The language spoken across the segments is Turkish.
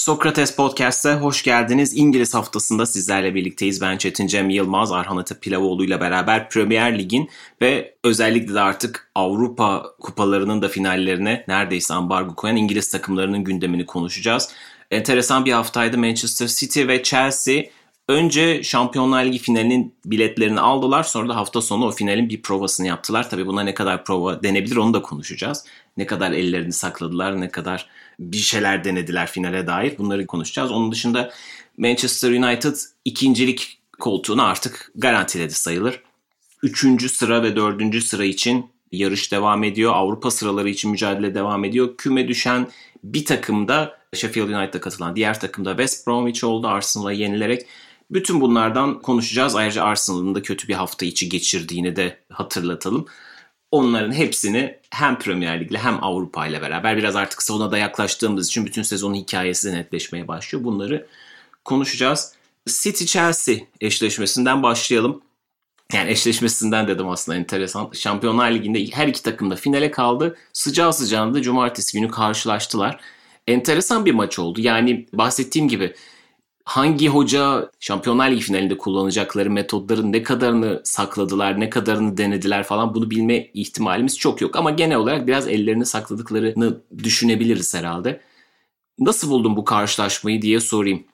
Sokrates Podcast'a hoş geldiniz. İngiliz haftasında sizlerle birlikteyiz. Ben Çetin Cem Yılmaz, Arhan Ata Pilavoğlu ile beraber Premier Lig'in ve özellikle de artık Avrupa kupalarının da finallerine neredeyse ambargo koyan İngiliz takımlarının gündemini konuşacağız. Enteresan bir haftaydı Manchester City ve Chelsea Önce Şampiyonlar Ligi finalinin biletlerini aldılar. Sonra da hafta sonu o finalin bir provasını yaptılar. Tabii buna ne kadar prova denebilir onu da konuşacağız. Ne kadar ellerini sakladılar, ne kadar bir şeyler denediler finale dair bunları konuşacağız. Onun dışında Manchester United ikincilik koltuğunu artık garantiledi sayılır. Üçüncü sıra ve dördüncü sıra için yarış devam ediyor. Avrupa sıraları için mücadele devam ediyor. Küme düşen bir takımda Sheffield United'a katılan diğer takımda West Bromwich oldu. Arsenal'a yenilerek bütün bunlardan konuşacağız. Ayrıca Arsenal'ın da kötü bir hafta içi geçirdiğini de hatırlatalım. Onların hepsini hem Premier Lig'le hem Avrupa ile beraber biraz artık sona da yaklaştığımız için bütün sezonun hikayesi de netleşmeye başlıyor. Bunları konuşacağız. City-Chelsea eşleşmesinden başlayalım. Yani eşleşmesinden dedim aslında enteresan. Şampiyonlar Ligi'nde her iki takım da finale kaldı. Sıcağı sıcağında da cumartesi günü karşılaştılar. Enteresan bir maç oldu. Yani bahsettiğim gibi hangi hoca Şampiyonlar Ligi finalinde kullanacakları metodların ne kadarını sakladılar, ne kadarını denediler falan bunu bilme ihtimalimiz çok yok. Ama genel olarak biraz ellerini sakladıklarını düşünebiliriz herhalde. Nasıl buldun bu karşılaşmayı diye sorayım.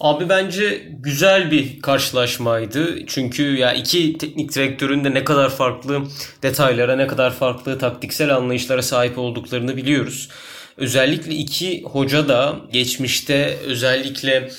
Abi bence güzel bir karşılaşmaydı. Çünkü ya iki teknik direktörün de ne kadar farklı detaylara, ne kadar farklı taktiksel anlayışlara sahip olduklarını biliyoruz. Özellikle iki hoca da geçmişte özellikle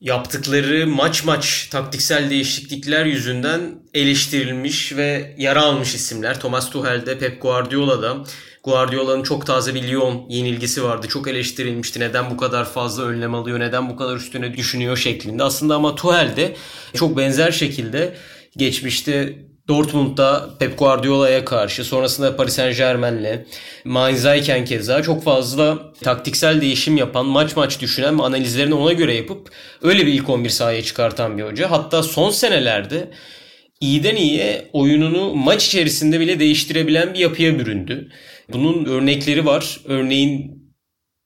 yaptıkları maç maç taktiksel değişiklikler yüzünden eleştirilmiş ve yara almış isimler. Thomas Tuchel'de, Pep Guardiola'da. Guardiola'nın çok taze bir Lyon yenilgisi vardı. Çok eleştirilmişti. Neden bu kadar fazla önlem alıyor, neden bu kadar üstüne düşünüyor şeklinde. Aslında ama Tuchel de çok benzer şekilde geçmişte Dortmund'da Pep Guardiola'ya karşı sonrasında Paris Saint Germain'le Mainz'ayken keza çok fazla taktiksel değişim yapan, maç maç düşünen ve analizlerini ona göre yapıp öyle bir ilk 11 sahaya çıkartan bir hoca. Hatta son senelerde iyiden iyiye oyununu maç içerisinde bile değiştirebilen bir yapıya büründü. Bunun örnekleri var. Örneğin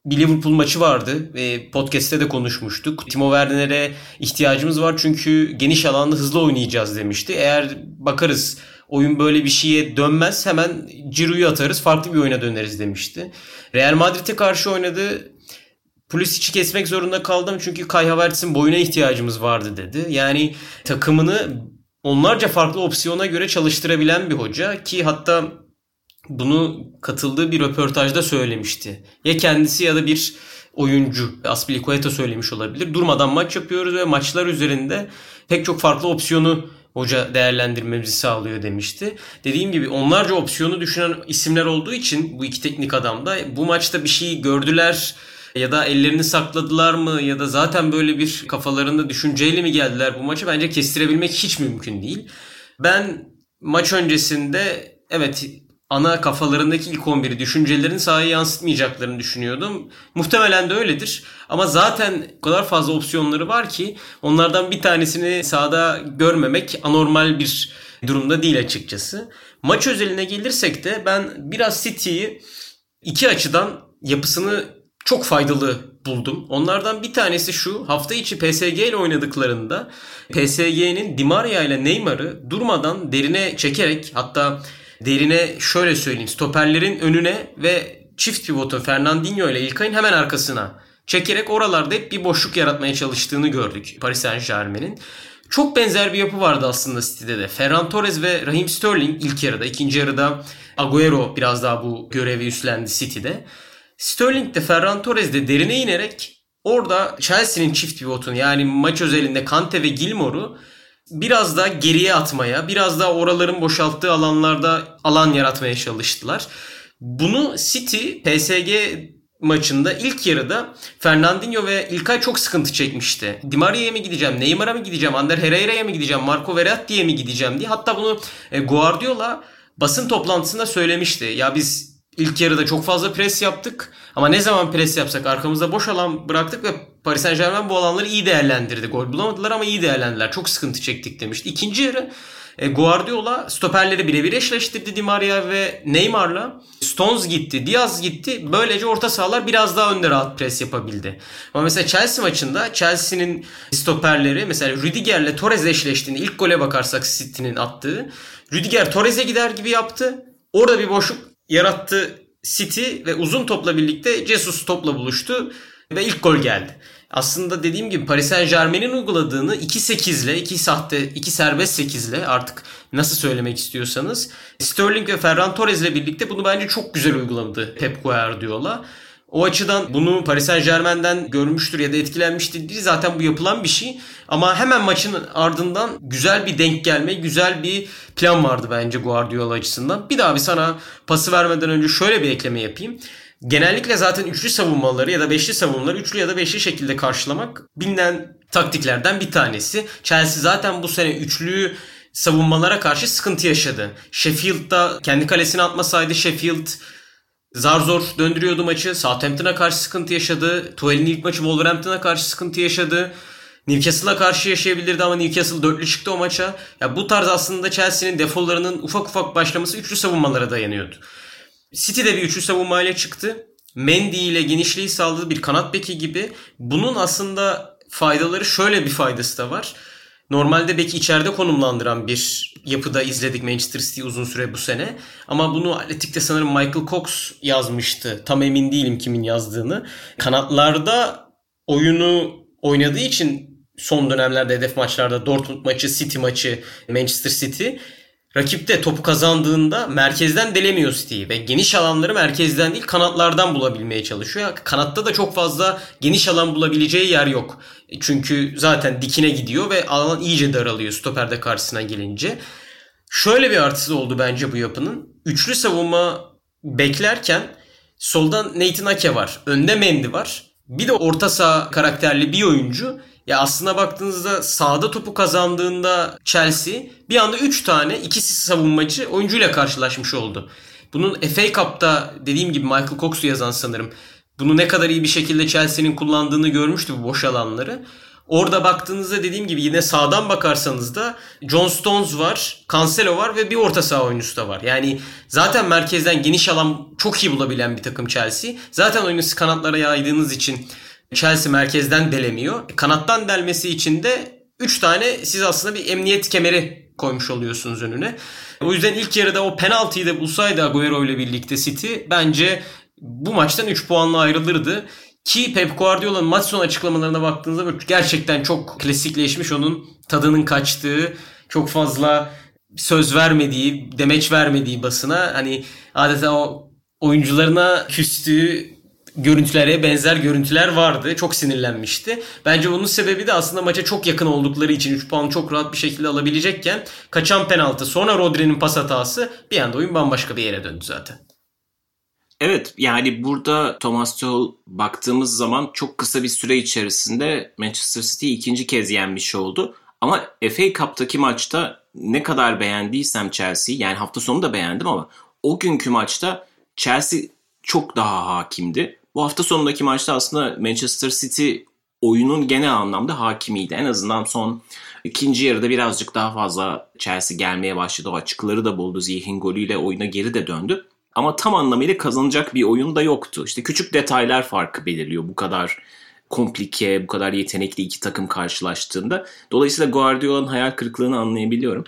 bir Liverpool maçı vardı ve podcast'te de konuşmuştuk. Timo Werner'e ihtiyacımız var çünkü geniş alanda hızlı oynayacağız demişti. Eğer bakarız oyun böyle bir şeye dönmez hemen Giroud'u atarız farklı bir oyuna döneriz demişti. Real Madrid'e karşı oynadı. Pulisic'i kesmek zorunda kaldım çünkü Kai Havertz'in boyuna ihtiyacımız vardı dedi. Yani takımını onlarca farklı opsiyona göre çalıştırabilen bir hoca ki hatta bunu katıldığı bir röportajda söylemişti. Ya kendisi ya da bir oyuncu Aspilicueta söylemiş olabilir. Durmadan maç yapıyoruz ve maçlar üzerinde pek çok farklı opsiyonu hoca değerlendirmemizi sağlıyor demişti. Dediğim gibi onlarca opsiyonu düşünen isimler olduğu için bu iki teknik adam da bu maçta bir şey gördüler ya da ellerini sakladılar mı ya da zaten böyle bir kafalarında düşünceyle mi geldiler bu maçı bence kestirebilmek hiç mümkün değil. Ben maç öncesinde evet ana kafalarındaki ilk 11'i düşüncelerini sahaya yansıtmayacaklarını düşünüyordum. Muhtemelen de öyledir. Ama zaten o kadar fazla opsiyonları var ki onlardan bir tanesini sahada görmemek anormal bir durumda değil açıkçası. Maç özeline gelirsek de ben biraz City'yi iki açıdan yapısını çok faydalı buldum. Onlardan bir tanesi şu. Hafta içi PSG ile oynadıklarında PSG'nin Di Maria ile Neymar'ı durmadan derine çekerek hatta derine şöyle söyleyeyim. Stoperlerin önüne ve çift pivotun Fernandinho ile İlkay'ın hemen arkasına çekerek oralarda hep bir boşluk yaratmaya çalıştığını gördük Paris Saint Germain'in. Çok benzer bir yapı vardı aslında City'de de. Ferran Torres ve Raheem Sterling ilk yarıda, ikinci yarıda Agüero biraz daha bu görevi üstlendi City'de. Sterling de Ferran Torres de derine inerek orada Chelsea'nin çift pivotunu yani maç özelinde Kante ve Gilmore'u biraz da geriye atmaya, biraz da oraların boşalttığı alanlarda alan yaratmaya çalıştılar. Bunu City PSG maçında ilk yarıda Fernandinho ve İlkay çok sıkıntı çekmişti. Di Maria'ya mı gideceğim, Neymar'a mı gideceğim, Ander Herrera'ya mı gideceğim, Marco Verratti'ye mi gideceğim diye. Hatta bunu e, Guardiola basın toplantısında söylemişti. Ya biz İlk yarıda çok fazla pres yaptık. Ama ne zaman pres yapsak arkamızda boş alan bıraktık ve Paris Saint Germain bu alanları iyi değerlendirdi. Gol bulamadılar ama iyi değerlendiler. Çok sıkıntı çektik demişti. İkinci yarı e, Guardiola stoperleri birebir eşleştirdi Di Maria ve Neymar'la. Stones gitti, Diaz gitti. Böylece orta sahalar biraz daha önde rahat pres yapabildi. Ama mesela Chelsea maçında Chelsea'nin stoperleri mesela Rüdiger'le Torres eşleştiğinde ilk gole bakarsak City'nin attığı. Rüdiger Torres'e gider gibi yaptı. Orada bir boşluk yarattı City ve uzun topla birlikte Jesus topla buluştu ve ilk gol geldi. Aslında dediğim gibi Paris Saint Germain'in uyguladığını 2-8 ile 2 sahte 2 serbest 8 ile artık nasıl söylemek istiyorsanız Sterling ve Ferran Torres ile birlikte bunu bence çok güzel uyguladı Pep Guardiola. O açıdan bunu Paris Saint Germain'den görmüştür ya da etkilenmiştir değil. Zaten bu yapılan bir şey. Ama hemen maçın ardından güzel bir denk gelme, güzel bir plan vardı bence Guardiola açısından. Bir daha bir sana pası vermeden önce şöyle bir ekleme yapayım. Genellikle zaten üçlü savunmaları ya da beşli savunmaları üçlü ya da beşli şekilde karşılamak bilinen taktiklerden bir tanesi. Chelsea zaten bu sene üçlü savunmalara karşı sıkıntı yaşadı. Sheffield'da kendi kalesine atmasaydı Sheffield zar zor döndürüyordu maçı. Southampton'a karşı sıkıntı yaşadı. Tuval'in ilk maçı Wolverhampton'a karşı sıkıntı yaşadı. Newcastle'a karşı yaşayabilirdi ama Newcastle dörtlü çıktı o maça. Ya bu tarz aslında Chelsea'nin defolarının ufak ufak başlaması üçlü savunmalara dayanıyordu. City de bir üçlü savunmayla çıktı. Mendy ile genişliği sağladığı bir kanat beki gibi. Bunun aslında faydaları şöyle bir faydası da var. Normalde beki içeride konumlandıran bir yapıda izledik Manchester City uzun süre bu sene. Ama bunu Atletik'te sanırım Michael Cox yazmıştı. Tam emin değilim kimin yazdığını. Kanatlarda oyunu oynadığı için son dönemlerde hedef maçlarda Dortmund maçı, City maçı, Manchester City rakipte topu kazandığında merkezden delemiyor City'yi ve geniş alanları merkezden değil kanatlardan bulabilmeye çalışıyor. Kanatta da çok fazla geniş alan bulabileceği yer yok. Çünkü zaten dikine gidiyor ve alan iyice daralıyor stoperde karşısına gelince. Şöyle bir artısı oldu bence bu yapının. Üçlü savunma beklerken soldan Nathan Ake var. Önde Mendy var. Bir de orta saha karakterli bir oyuncu ya aslına baktığınızda sağda topu kazandığında Chelsea bir anda 3 tane ikisi savunmacı oyuncuyla karşılaşmış oldu. Bunun FA Cup'ta dediğim gibi Michael Cox'u yazan sanırım. Bunu ne kadar iyi bir şekilde Chelsea'nin kullandığını görmüştü bu boş alanları. Orada baktığınızda dediğim gibi yine sağdan bakarsanız da John Stones var, Cancelo var ve bir orta saha oyuncusu da var. Yani zaten merkezden geniş alan çok iyi bulabilen bir takım Chelsea. Zaten oyunu kanatlara yaydığınız için Chelsea merkezden delemiyor. Kanattan delmesi için de 3 tane siz aslında bir emniyet kemeri koymuş oluyorsunuz önüne. O yüzden ilk yarıda o penaltıyı da bulsaydı Agüero ile birlikte City bence bu maçtan 3 puanla ayrılırdı. Ki Pep Guardiola'nın maç sonu açıklamalarına baktığınızda gerçekten çok klasikleşmiş onun tadının kaçtığı, çok fazla söz vermediği, demeç vermediği basına hani adeta o oyuncularına küstüğü görüntülere benzer görüntüler vardı. Çok sinirlenmişti. Bence bunun sebebi de aslında maça çok yakın oldukları için 3 puan çok rahat bir şekilde alabilecekken kaçan penaltı sonra Rodri'nin pas hatası bir anda oyun bambaşka bir yere döndü zaten. Evet yani burada Thomas Tuchel baktığımız zaman çok kısa bir süre içerisinde Manchester City ikinci kez yenmiş oldu. Ama FA Cup'taki maçta ne kadar beğendiysem Chelsea yani hafta sonu da beğendim ama o günkü maçta Chelsea çok daha hakimdi. Bu hafta sonundaki maçta aslında Manchester City oyunun genel anlamda hakimiydi. En azından son ikinci yarıda birazcık daha fazla Chelsea gelmeye başladı. O açıkları da buldu. Ziyeh'in golüyle oyuna geri de döndü. Ama tam anlamıyla kazanacak bir oyun da yoktu. İşte küçük detaylar farkı belirliyor bu kadar komplike, bu kadar yetenekli iki takım karşılaştığında. Dolayısıyla Guardiola'nın hayal kırıklığını anlayabiliyorum.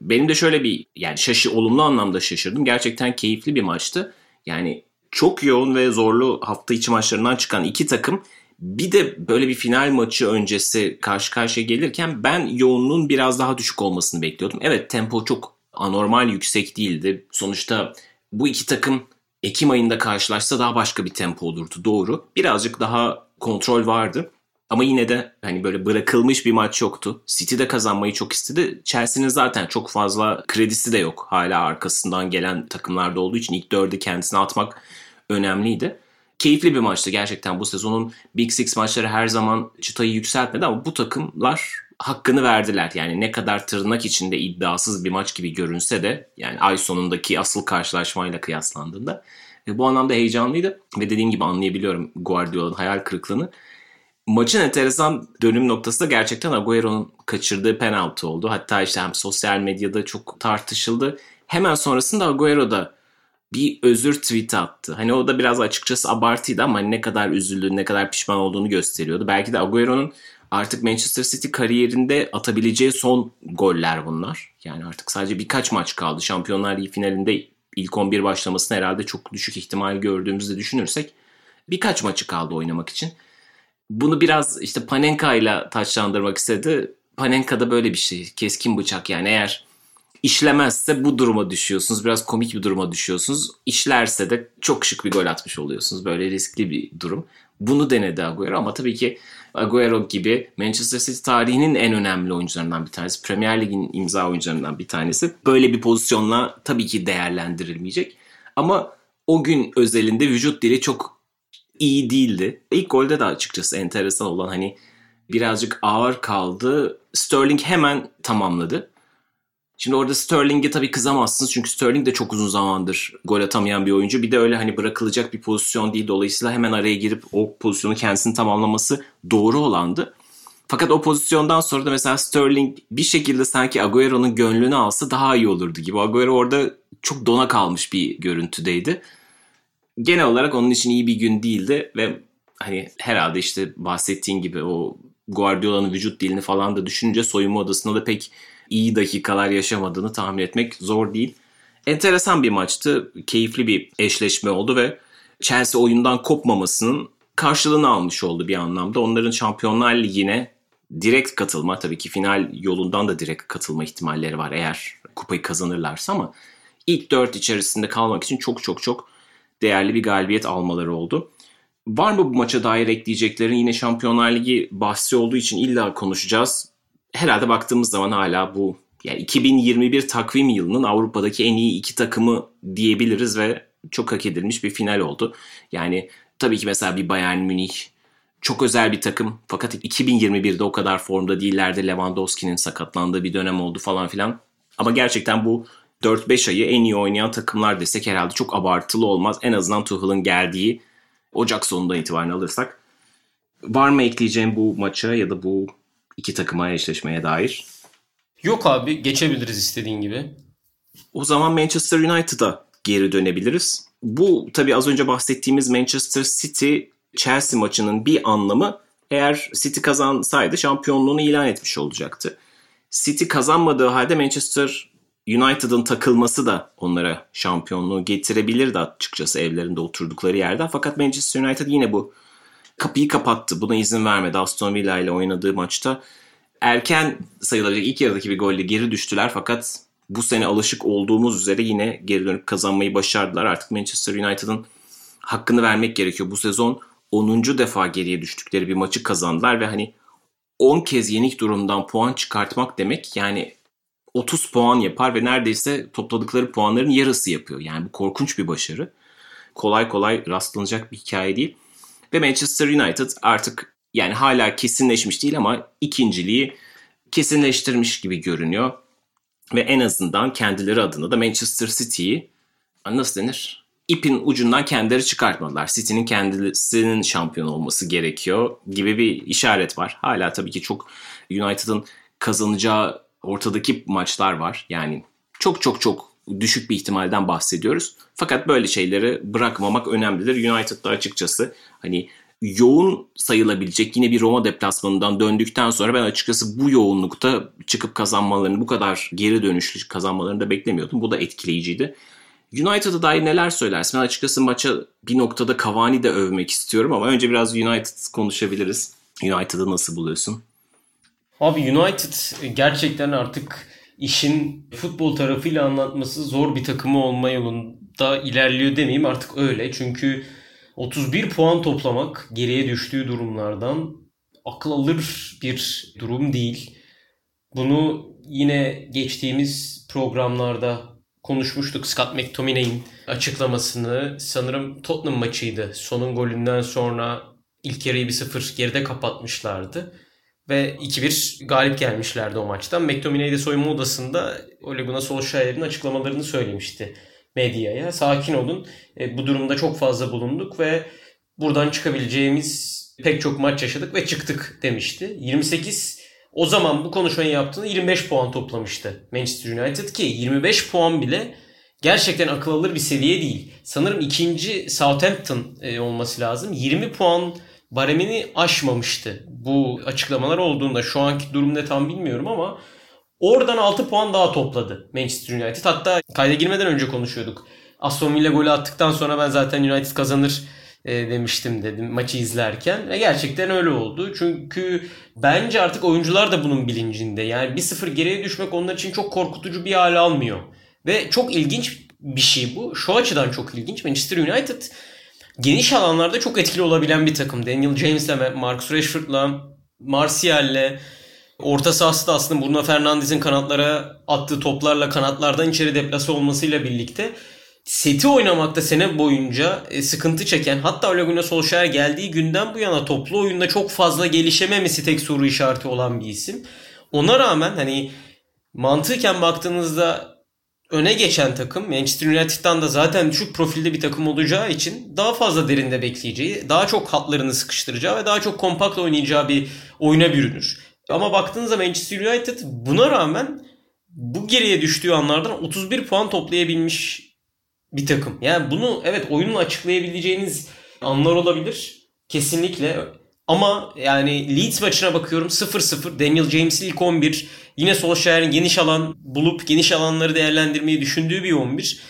Benim de şöyle bir yani şaşı olumlu anlamda şaşırdım. Gerçekten keyifli bir maçtı. Yani çok yoğun ve zorlu hafta içi maçlarından çıkan iki takım bir de böyle bir final maçı öncesi karşı karşıya gelirken ben yoğunluğun biraz daha düşük olmasını bekliyordum. Evet tempo çok anormal yüksek değildi. Sonuçta bu iki takım Ekim ayında karşılaşsa daha başka bir tempo olurdu doğru. Birazcık daha kontrol vardı. Ama yine de hani böyle bırakılmış bir maç yoktu. City de kazanmayı çok istedi. Chelsea'nin zaten çok fazla kredisi de yok. Hala arkasından gelen takımlarda olduğu için ilk dördü kendisine atmak önemliydi. Keyifli bir maçtı gerçekten bu sezonun Big Six maçları her zaman çıtayı yükseltmedi ama bu takımlar hakkını verdiler. Yani ne kadar tırnak içinde iddiasız bir maç gibi görünse de yani ay sonundaki asıl karşılaşmayla kıyaslandığında Ve bu anlamda heyecanlıydı. Ve dediğim gibi anlayabiliyorum Guardiola'nın hayal kırıklığını. Maçın enteresan dönüm noktası da gerçekten Agüero'nun kaçırdığı penaltı oldu. Hatta işte hem sosyal medyada çok tartışıldı. Hemen sonrasında Agüero da bir özür tweet attı. Hani o da biraz açıkçası abartıydı ama ne kadar üzüldüğünü, ne kadar pişman olduğunu gösteriyordu. Belki de Agüero'nun artık Manchester City kariyerinde atabileceği son goller bunlar. Yani artık sadece birkaç maç kaldı. Şampiyonlar Ligi finalinde ilk 11 başlamasını herhalde çok düşük ihtimal gördüğümüzde düşünürsek birkaç maçı kaldı oynamak için. Bunu biraz işte Panenka ile taçlandırmak istedi. Panenka da böyle bir şey. Keskin bıçak yani eğer işlemezse bu duruma düşüyorsunuz. Biraz komik bir duruma düşüyorsunuz. İşlerse de çok şık bir gol atmış oluyorsunuz. Böyle riskli bir durum. Bunu denedi Agüero ama tabii ki Agüero gibi Manchester City tarihinin en önemli oyuncularından bir tanesi. Premier Lig'in imza oyuncularından bir tanesi. Böyle bir pozisyonla tabii ki değerlendirilmeyecek. Ama o gün özelinde vücut dili çok iyi değildi. İlk golde de açıkçası enteresan olan hani birazcık ağır kaldı. Sterling hemen tamamladı. Şimdi orada Sterling'e tabii kızamazsınız çünkü Sterling de çok uzun zamandır gol atamayan bir oyuncu. Bir de öyle hani bırakılacak bir pozisyon değil. Dolayısıyla hemen araya girip o pozisyonu kendisini tamamlaması doğru olandı. Fakat o pozisyondan sonra da mesela Sterling bir şekilde sanki Agüero'nun gönlünü alsa daha iyi olurdu gibi. Agüero orada çok dona kalmış bir görüntüdeydi. Genel olarak onun için iyi bir gün değildi ve hani herhalde işte bahsettiğin gibi o Guardiola'nın vücut dilini falan da düşününce soyunma odasında da pek iyi dakikalar yaşamadığını tahmin etmek zor değil. Enteresan bir maçtı. Keyifli bir eşleşme oldu ve Chelsea oyundan kopmamasının karşılığını almış oldu bir anlamda. Onların Şampiyonlar Ligi'ne direkt katılma tabii ki final yolundan da direkt katılma ihtimalleri var eğer kupayı kazanırlarsa ama ilk dört içerisinde kalmak için çok çok çok değerli bir galibiyet almaları oldu. Var mı bu maça dair ekleyeceklerin? Yine Şampiyonlar Ligi bahsi olduğu için illa konuşacağız herhalde baktığımız zaman hala bu yani 2021 takvim yılının Avrupa'daki en iyi iki takımı diyebiliriz ve çok hak edilmiş bir final oldu. Yani tabii ki mesela bir Bayern Münih çok özel bir takım fakat 2021'de o kadar formda değillerdi. Lewandowski'nin sakatlandığı bir dönem oldu falan filan. Ama gerçekten bu 4-5 ayı en iyi oynayan takımlar desek herhalde çok abartılı olmaz. En azından Tuchel'ın geldiği Ocak sonundan itibaren alırsak. Var mı ekleyeceğim bu maça ya da bu iki takıma eşleşmeye dair. Yok abi geçebiliriz istediğin gibi. O zaman Manchester United'a geri dönebiliriz. Bu tabii az önce bahsettiğimiz Manchester City Chelsea maçının bir anlamı eğer City kazansaydı şampiyonluğunu ilan etmiş olacaktı. City kazanmadığı halde Manchester United'ın takılması da onlara şampiyonluğu getirebilirdi açıkçası evlerinde oturdukları yerden. Fakat Manchester United yine bu kapıyı kapattı. Buna izin vermedi. Aston Villa ile oynadığı maçta erken sayılacak ilk yarıdaki bir golle geri düştüler fakat bu sene alışık olduğumuz üzere yine geri dönüp kazanmayı başardılar. Artık Manchester United'ın hakkını vermek gerekiyor. Bu sezon 10. defa geriye düştükleri bir maçı kazandılar ve hani 10 kez yenik durumdan puan çıkartmak demek yani 30 puan yapar ve neredeyse topladıkları puanların yarısı yapıyor. Yani bu korkunç bir başarı. Kolay kolay rastlanacak bir hikaye değil. Ve Manchester United artık yani hala kesinleşmiş değil ama ikinciliği kesinleştirmiş gibi görünüyor. Ve en azından kendileri adına da Manchester City'yi nasıl denir? İpin ucundan kendileri çıkartmadılar. City'nin kendisinin şampiyon olması gerekiyor gibi bir işaret var. Hala tabii ki çok United'ın kazanacağı ortadaki maçlar var. Yani çok çok çok düşük bir ihtimalden bahsediyoruz. Fakat böyle şeyleri bırakmamak önemlidir. United'da açıkçası hani yoğun sayılabilecek yine bir Roma deplasmanından döndükten sonra ben açıkçası bu yoğunlukta çıkıp kazanmalarını bu kadar geri dönüşlü kazanmalarını da beklemiyordum. Bu da etkileyiciydi. United'a dair neler söylersin? Ben açıkçası maça bir noktada Cavani de övmek istiyorum ama önce biraz United konuşabiliriz. United'ı nasıl buluyorsun? Abi United gerçekten artık işin futbol tarafıyla anlatması zor bir takımı olma yolunda ilerliyor demeyeyim artık öyle. Çünkü 31 puan toplamak geriye düştüğü durumlardan akıl alır bir durum değil. Bunu yine geçtiğimiz programlarda konuşmuştuk. Scott McTominay'in açıklamasını sanırım Tottenham maçıydı. Sonun golünden sonra ilk yarıyı bir sıfır geride kapatmışlardı. Ve 2-1 galip gelmişlerdi o maçtan. McTominay de soyunma odasında Ole Gunnar Solskjaer'in açıklamalarını söylemişti medyaya. Sakin olun. E, bu durumda çok fazla bulunduk ve buradan çıkabileceğimiz pek çok maç yaşadık ve çıktık demişti. 28 o zaman bu konuşmayı yaptığında 25 puan toplamıştı Manchester United ki 25 puan bile gerçekten akıl alır bir seviye değil. Sanırım ikinci Southampton e, olması lazım. 20 puan baremini aşmamıştı bu açıklamalar olduğunda. Şu anki durumda tam bilmiyorum ama oradan 6 puan daha topladı Manchester United. Hatta kayda girmeden önce konuşuyorduk. Aston Villa golü attıktan sonra ben zaten United kazanır e, demiştim dedim maçı izlerken. ve gerçekten öyle oldu. Çünkü bence artık oyuncular da bunun bilincinde. Yani 1-0 geriye düşmek onlar için çok korkutucu bir hale almıyor. Ve çok ilginç bir şey bu. Şu açıdan çok ilginç. Manchester United geniş alanlarda çok etkili olabilen bir takım. Daniel James'le, Marcus Rashford'la, Martial'le, Orta sahası da aslında Bruno Fernandes'in kanatlara attığı toplarla kanatlardan içeri deplase olmasıyla birlikte seti oynamakta sene boyunca e, sıkıntı çeken hatta Ole Gunnar Solskjaer geldiği günden bu yana toplu oyunda çok fazla gelişememesi tek soru işareti olan bir isim. Ona rağmen hani mantıken baktığınızda öne geçen takım Manchester United'dan da zaten düşük profilde bir takım olacağı için daha fazla derinde bekleyeceği, daha çok hatlarını sıkıştıracağı ve daha çok kompakt oynayacağı bir oyuna bürünür. Ama baktığınızda Manchester United buna rağmen bu geriye düştüğü anlardan 31 puan toplayabilmiş bir takım. Yani bunu evet oyunla açıklayabileceğiniz anlar olabilir. Kesinlikle. Ama yani Leeds maçına bakıyorum 0-0. Daniel James ilk 11. Yine Solskjaer'in geniş alan bulup geniş alanları değerlendirmeyi düşündüğü bir 11.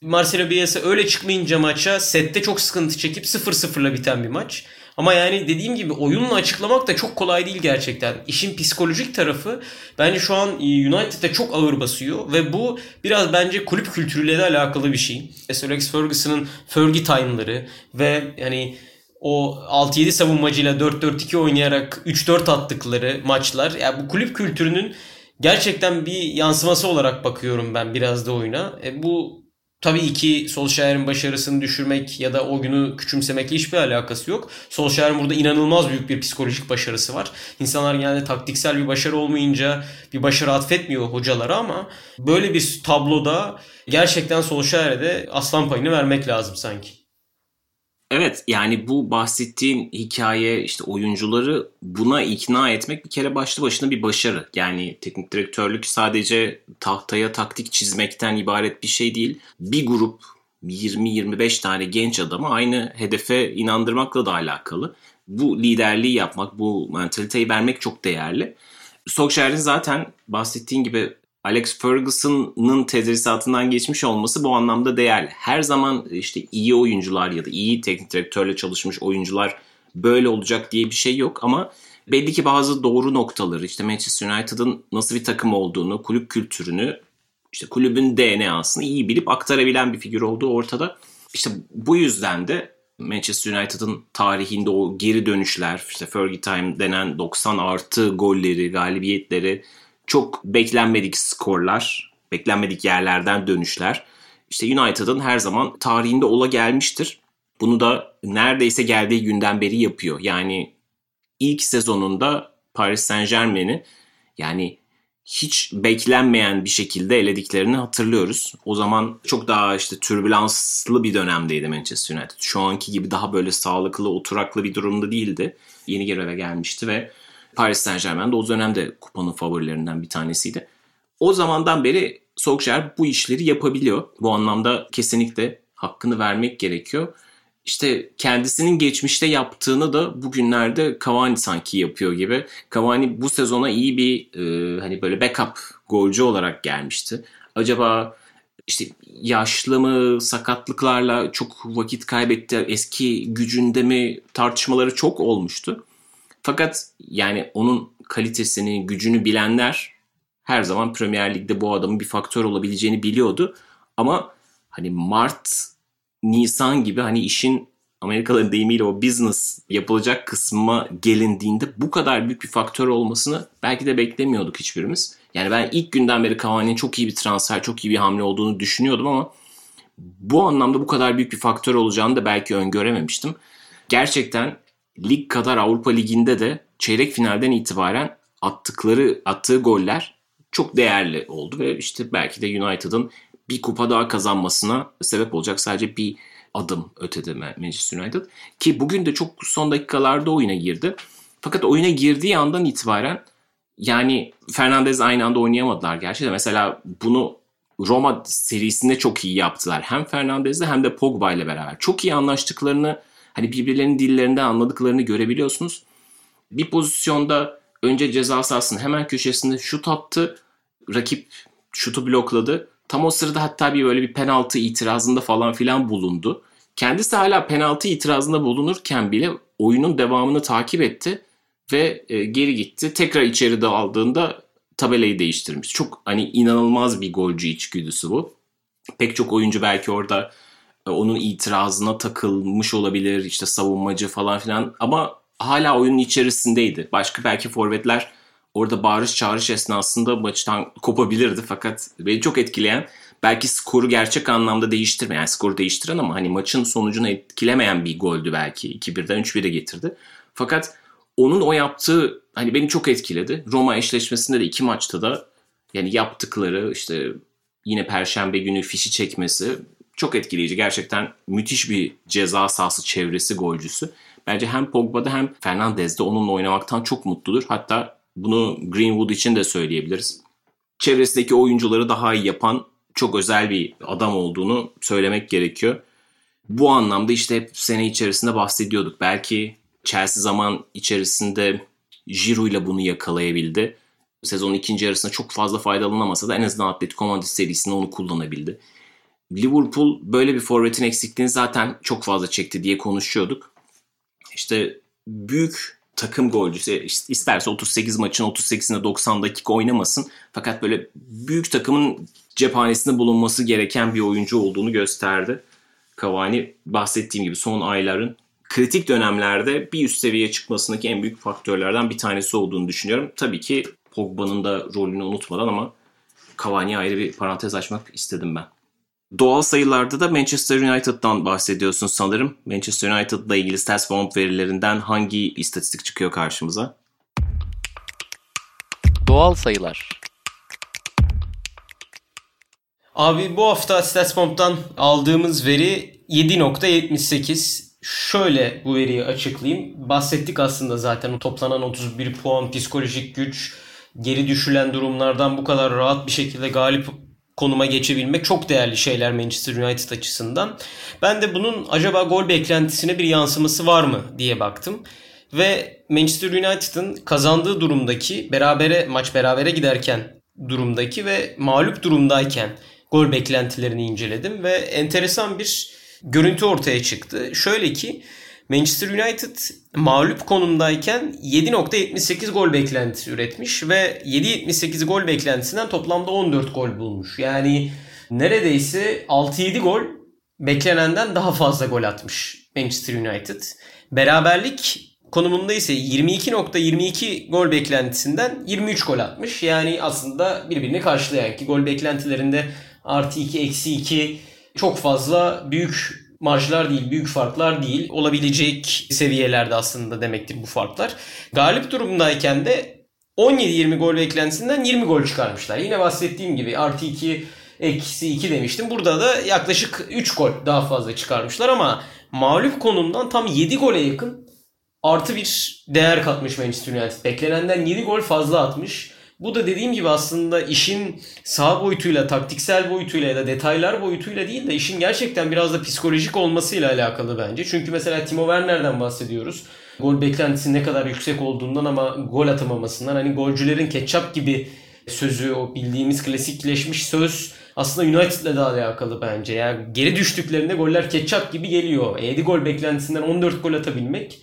Marcelo Bielsa öyle çıkmayınca maça sette çok sıkıntı çekip 0-0'la biten bir maç. Ama yani dediğim gibi oyunla açıklamak da çok kolay değil gerçekten. İşin psikolojik tarafı bence şu an United'da çok ağır basıyor ve bu biraz bence kulüp kültürüyle de alakalı bir şey. Sir Alex Ferguson'ın Fergie time'ları ve yani o 6-7 savunmacıyla 4-4-2 oynayarak 3-4 attıkları maçlar. Yani bu kulüp kültürünün gerçekten bir yansıması olarak bakıyorum ben biraz da oyuna. E bu Tabii ki Solskjaer'in başarısını düşürmek ya da o günü küçümsemekle hiçbir alakası yok. Solskjaer'in burada inanılmaz büyük bir psikolojik başarısı var. İnsanlar genelde taktiksel bir başarı olmayınca bir başarı atfetmiyor hocalara ama böyle bir tabloda gerçekten Solskjaer'e de aslan payını vermek lazım sanki. Evet yani bu bahsettiğin hikaye işte oyuncuları buna ikna etmek bir kere başlı başına bir başarı. Yani teknik direktörlük sadece tahtaya taktik çizmekten ibaret bir şey değil. Bir grup 20-25 tane genç adamı aynı hedefe inandırmakla da alakalı. Bu liderliği yapmak, bu mentaliteyi vermek çok değerli. Solskjaer'in zaten bahsettiğin gibi Alex Ferguson'ın tedrisatından geçmiş olması bu anlamda değerli. Her zaman işte iyi oyuncular ya da iyi teknik direktörle çalışmış oyuncular böyle olacak diye bir şey yok ama belli ki bazı doğru noktaları işte Manchester United'ın nasıl bir takım olduğunu, kulüp kültürünü, işte kulübün DNA'sını iyi bilip aktarabilen bir figür olduğu ortada. İşte bu yüzden de Manchester United'ın tarihinde o geri dönüşler, işte Fergie Time denen 90 artı golleri, galibiyetleri, çok beklenmedik skorlar, beklenmedik yerlerden dönüşler. İşte United'ın her zaman tarihinde ola gelmiştir. Bunu da neredeyse geldiği günden beri yapıyor. Yani ilk sezonunda Paris Saint Germain'i yani hiç beklenmeyen bir şekilde elediklerini hatırlıyoruz. O zaman çok daha işte türbülanslı bir dönemdeydi Manchester United. Şu anki gibi daha böyle sağlıklı, oturaklı bir durumda değildi. Yeni göreve gelmişti ve Paris Saint Germain de o dönemde kupanın favorilerinden bir tanesiydi. O zamandan beri Solskjaer bu işleri yapabiliyor. Bu anlamda kesinlikle hakkını vermek gerekiyor. İşte kendisinin geçmişte yaptığını da bugünlerde Cavani sanki yapıyor gibi. Cavani bu sezona iyi bir e, hani böyle backup golcü olarak gelmişti. Acaba işte yaşlı mı, sakatlıklarla çok vakit kaybetti, eski gücünde mi tartışmaları çok olmuştu. Fakat yani onun kalitesini, gücünü bilenler her zaman Premier Lig'de bu adamın bir faktör olabileceğini biliyordu. Ama hani Mart, Nisan gibi hani işin Amerikalıların deyimiyle o business yapılacak kısma gelindiğinde bu kadar büyük bir faktör olmasını belki de beklemiyorduk hiçbirimiz. Yani ben ilk günden beri Cavani'nin çok iyi bir transfer, çok iyi bir hamle olduğunu düşünüyordum ama bu anlamda bu kadar büyük bir faktör olacağını da belki öngörememiştim. Gerçekten lig kadar Avrupa Ligi'nde de çeyrek finalden itibaren attıkları attığı goller çok değerli oldu ve işte belki de United'ın bir kupa daha kazanmasına sebep olacak sadece bir adım ötede Manchester United. Ki bugün de çok son dakikalarda oyuna girdi. Fakat oyuna girdiği andan itibaren yani Fernandez aynı anda oynayamadılar gerçi de mesela bunu Roma serisinde çok iyi yaptılar. Hem Fernandez'le hem de Pogba ile beraber. Çok iyi anlaştıklarını hani birbirlerinin dillerinden anladıklarını görebiliyorsunuz. Bir pozisyonda önce ceza sahasının hemen köşesinde şut attı. Rakip şutu blokladı. Tam o sırada hatta bir böyle bir penaltı itirazında falan filan bulundu. Kendisi hala penaltı itirazında bulunurken bile oyunun devamını takip etti ve e, geri gitti. Tekrar içeri aldığında tabelayı değiştirmiş. Çok hani inanılmaz bir golcü içgüdüsü bu. Pek çok oyuncu belki orada onun itirazına takılmış olabilir. işte savunmacı falan filan ama hala oyunun içerisindeydi. Başka belki forvetler orada bağırış çağırış esnasında maçtan kopabilirdi fakat beni çok etkileyen belki skoru gerçek anlamda değiştirmeyen, yani skoru değiştiren ama hani maçın sonucunu etkilemeyen bir goldü belki. 2-1'den 3-1'e getirdi. Fakat onun o yaptığı hani beni çok etkiledi. Roma eşleşmesinde de iki maçta da yani yaptıkları işte yine perşembe günü fişi çekmesi çok etkileyici. Gerçekten müthiş bir ceza sahası çevresi golcüsü. Bence hem Pogba'da hem Fernandez'de onunla oynamaktan çok mutludur. Hatta bunu Greenwood için de söyleyebiliriz. Çevresindeki oyuncuları daha iyi yapan çok özel bir adam olduğunu söylemek gerekiyor. Bu anlamda işte hep sene içerisinde bahsediyorduk. Belki Chelsea zaman içerisinde Giroud ile bunu yakalayabildi. Sezonun ikinci yarısında çok fazla faydalanamasa da en azından Atletico Madrid serisinde onu kullanabildi. Liverpool böyle bir forvetin eksikliğini zaten çok fazla çekti diye konuşuyorduk. İşte büyük takım golcüsü isterse 38 maçın 38'inde 90 dakika oynamasın. Fakat böyle büyük takımın cephanesinde bulunması gereken bir oyuncu olduğunu gösterdi. Cavani bahsettiğim gibi son ayların kritik dönemlerde bir üst seviyeye çıkmasındaki en büyük faktörlerden bir tanesi olduğunu düşünüyorum. Tabii ki Pogba'nın da rolünü unutmadan ama Cavani'ye ayrı bir parantez açmak istedim ben. Doğal sayılarda da Manchester United'dan bahsediyorsun sanırım. Manchester United'la ilgili stats bomb verilerinden hangi istatistik çıkıyor karşımıza? Doğal sayılar. Abi bu hafta StatsBomb'dan aldığımız veri 7.78 şöyle bu veriyi açıklayayım. Bahsettik aslında zaten o toplanan 31 puan, psikolojik güç, geri düşülen durumlardan bu kadar rahat bir şekilde galip konuma geçebilmek çok değerli şeyler Manchester United açısından. Ben de bunun acaba gol beklentisine bir yansıması var mı diye baktım. Ve Manchester United'ın kazandığı durumdaki berabere maç berabere giderken durumdaki ve mağlup durumdayken gol beklentilerini inceledim ve enteresan bir görüntü ortaya çıktı. Şöyle ki Manchester United mağlup konumdayken 7.78 gol beklentisi üretmiş ve 7.78 gol beklentisinden toplamda 14 gol bulmuş. Yani neredeyse 6-7 gol beklenenden daha fazla gol atmış Manchester United. Beraberlik konumunda ise 22.22 gol beklentisinden 23 gol atmış. Yani aslında birbirini karşılayan ki gol beklentilerinde artı 2 eksi 2 çok fazla büyük marjlar değil, büyük farklar değil. Olabilecek seviyelerde aslında demektir bu farklar. Galip durumdayken de 17-20 gol beklentisinden 20 gol çıkarmışlar. Yine bahsettiğim gibi artı 2 eksi 2 demiştim. Burada da yaklaşık 3 gol daha fazla çıkarmışlar ama mağlup konumdan tam 7 gole yakın artı bir değer katmış Manchester United. Beklenenden 7 gol fazla atmış. Bu da dediğim gibi aslında işin sağ boyutuyla, taktiksel boyutuyla ya da detaylar boyutuyla değil de işin gerçekten biraz da psikolojik olmasıyla alakalı bence. Çünkü mesela Timo Werner'den bahsediyoruz. Gol beklentisi ne kadar yüksek olduğundan ama gol atamamasından. Hani golcülerin ketçap gibi sözü, o bildiğimiz klasikleşmiş söz aslında United'la da alakalı bence. Yani geri düştüklerinde goller ketçap gibi geliyor. 7 gol beklentisinden 14 gol atabilmek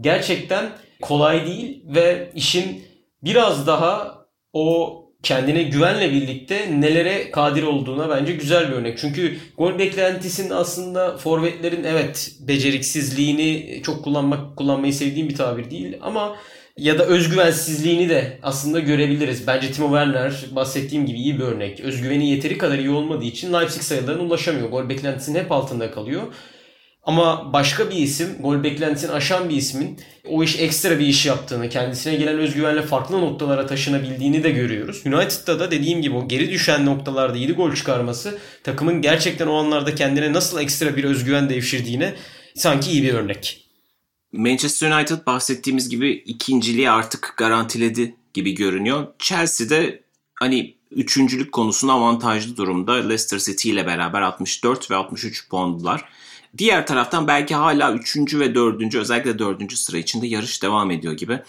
gerçekten kolay değil ve işin biraz daha o kendine güvenle birlikte nelere kadir olduğuna bence güzel bir örnek. Çünkü gol beklentisinin aslında forvetlerin evet beceriksizliğini çok kullanmak kullanmayı sevdiğim bir tabir değil ama ya da özgüvensizliğini de aslında görebiliriz. Bence Timo Werner bahsettiğim gibi iyi bir örnek. Özgüveni yeteri kadar iyi olmadığı için Leipzig sayılarına ulaşamıyor. Gol beklentisinin hep altında kalıyor. Ama başka bir isim, gol beklentisini aşan bir ismin o iş ekstra bir iş yaptığını, kendisine gelen özgüvenle farklı noktalara taşınabildiğini de görüyoruz. United'da da dediğim gibi o geri düşen noktalarda 7 gol çıkarması takımın gerçekten o anlarda kendine nasıl ekstra bir özgüven devşirdiğine sanki iyi bir örnek. Manchester United bahsettiğimiz gibi ikinciliği artık garantiledi gibi görünüyor. Chelsea'de hani üçüncülük konusunda avantajlı durumda. Leicester City ile beraber 64 ve 63 puandılar. Diğer taraftan belki hala 3. ve 4. özellikle 4. sıra içinde yarış devam ediyor gibi.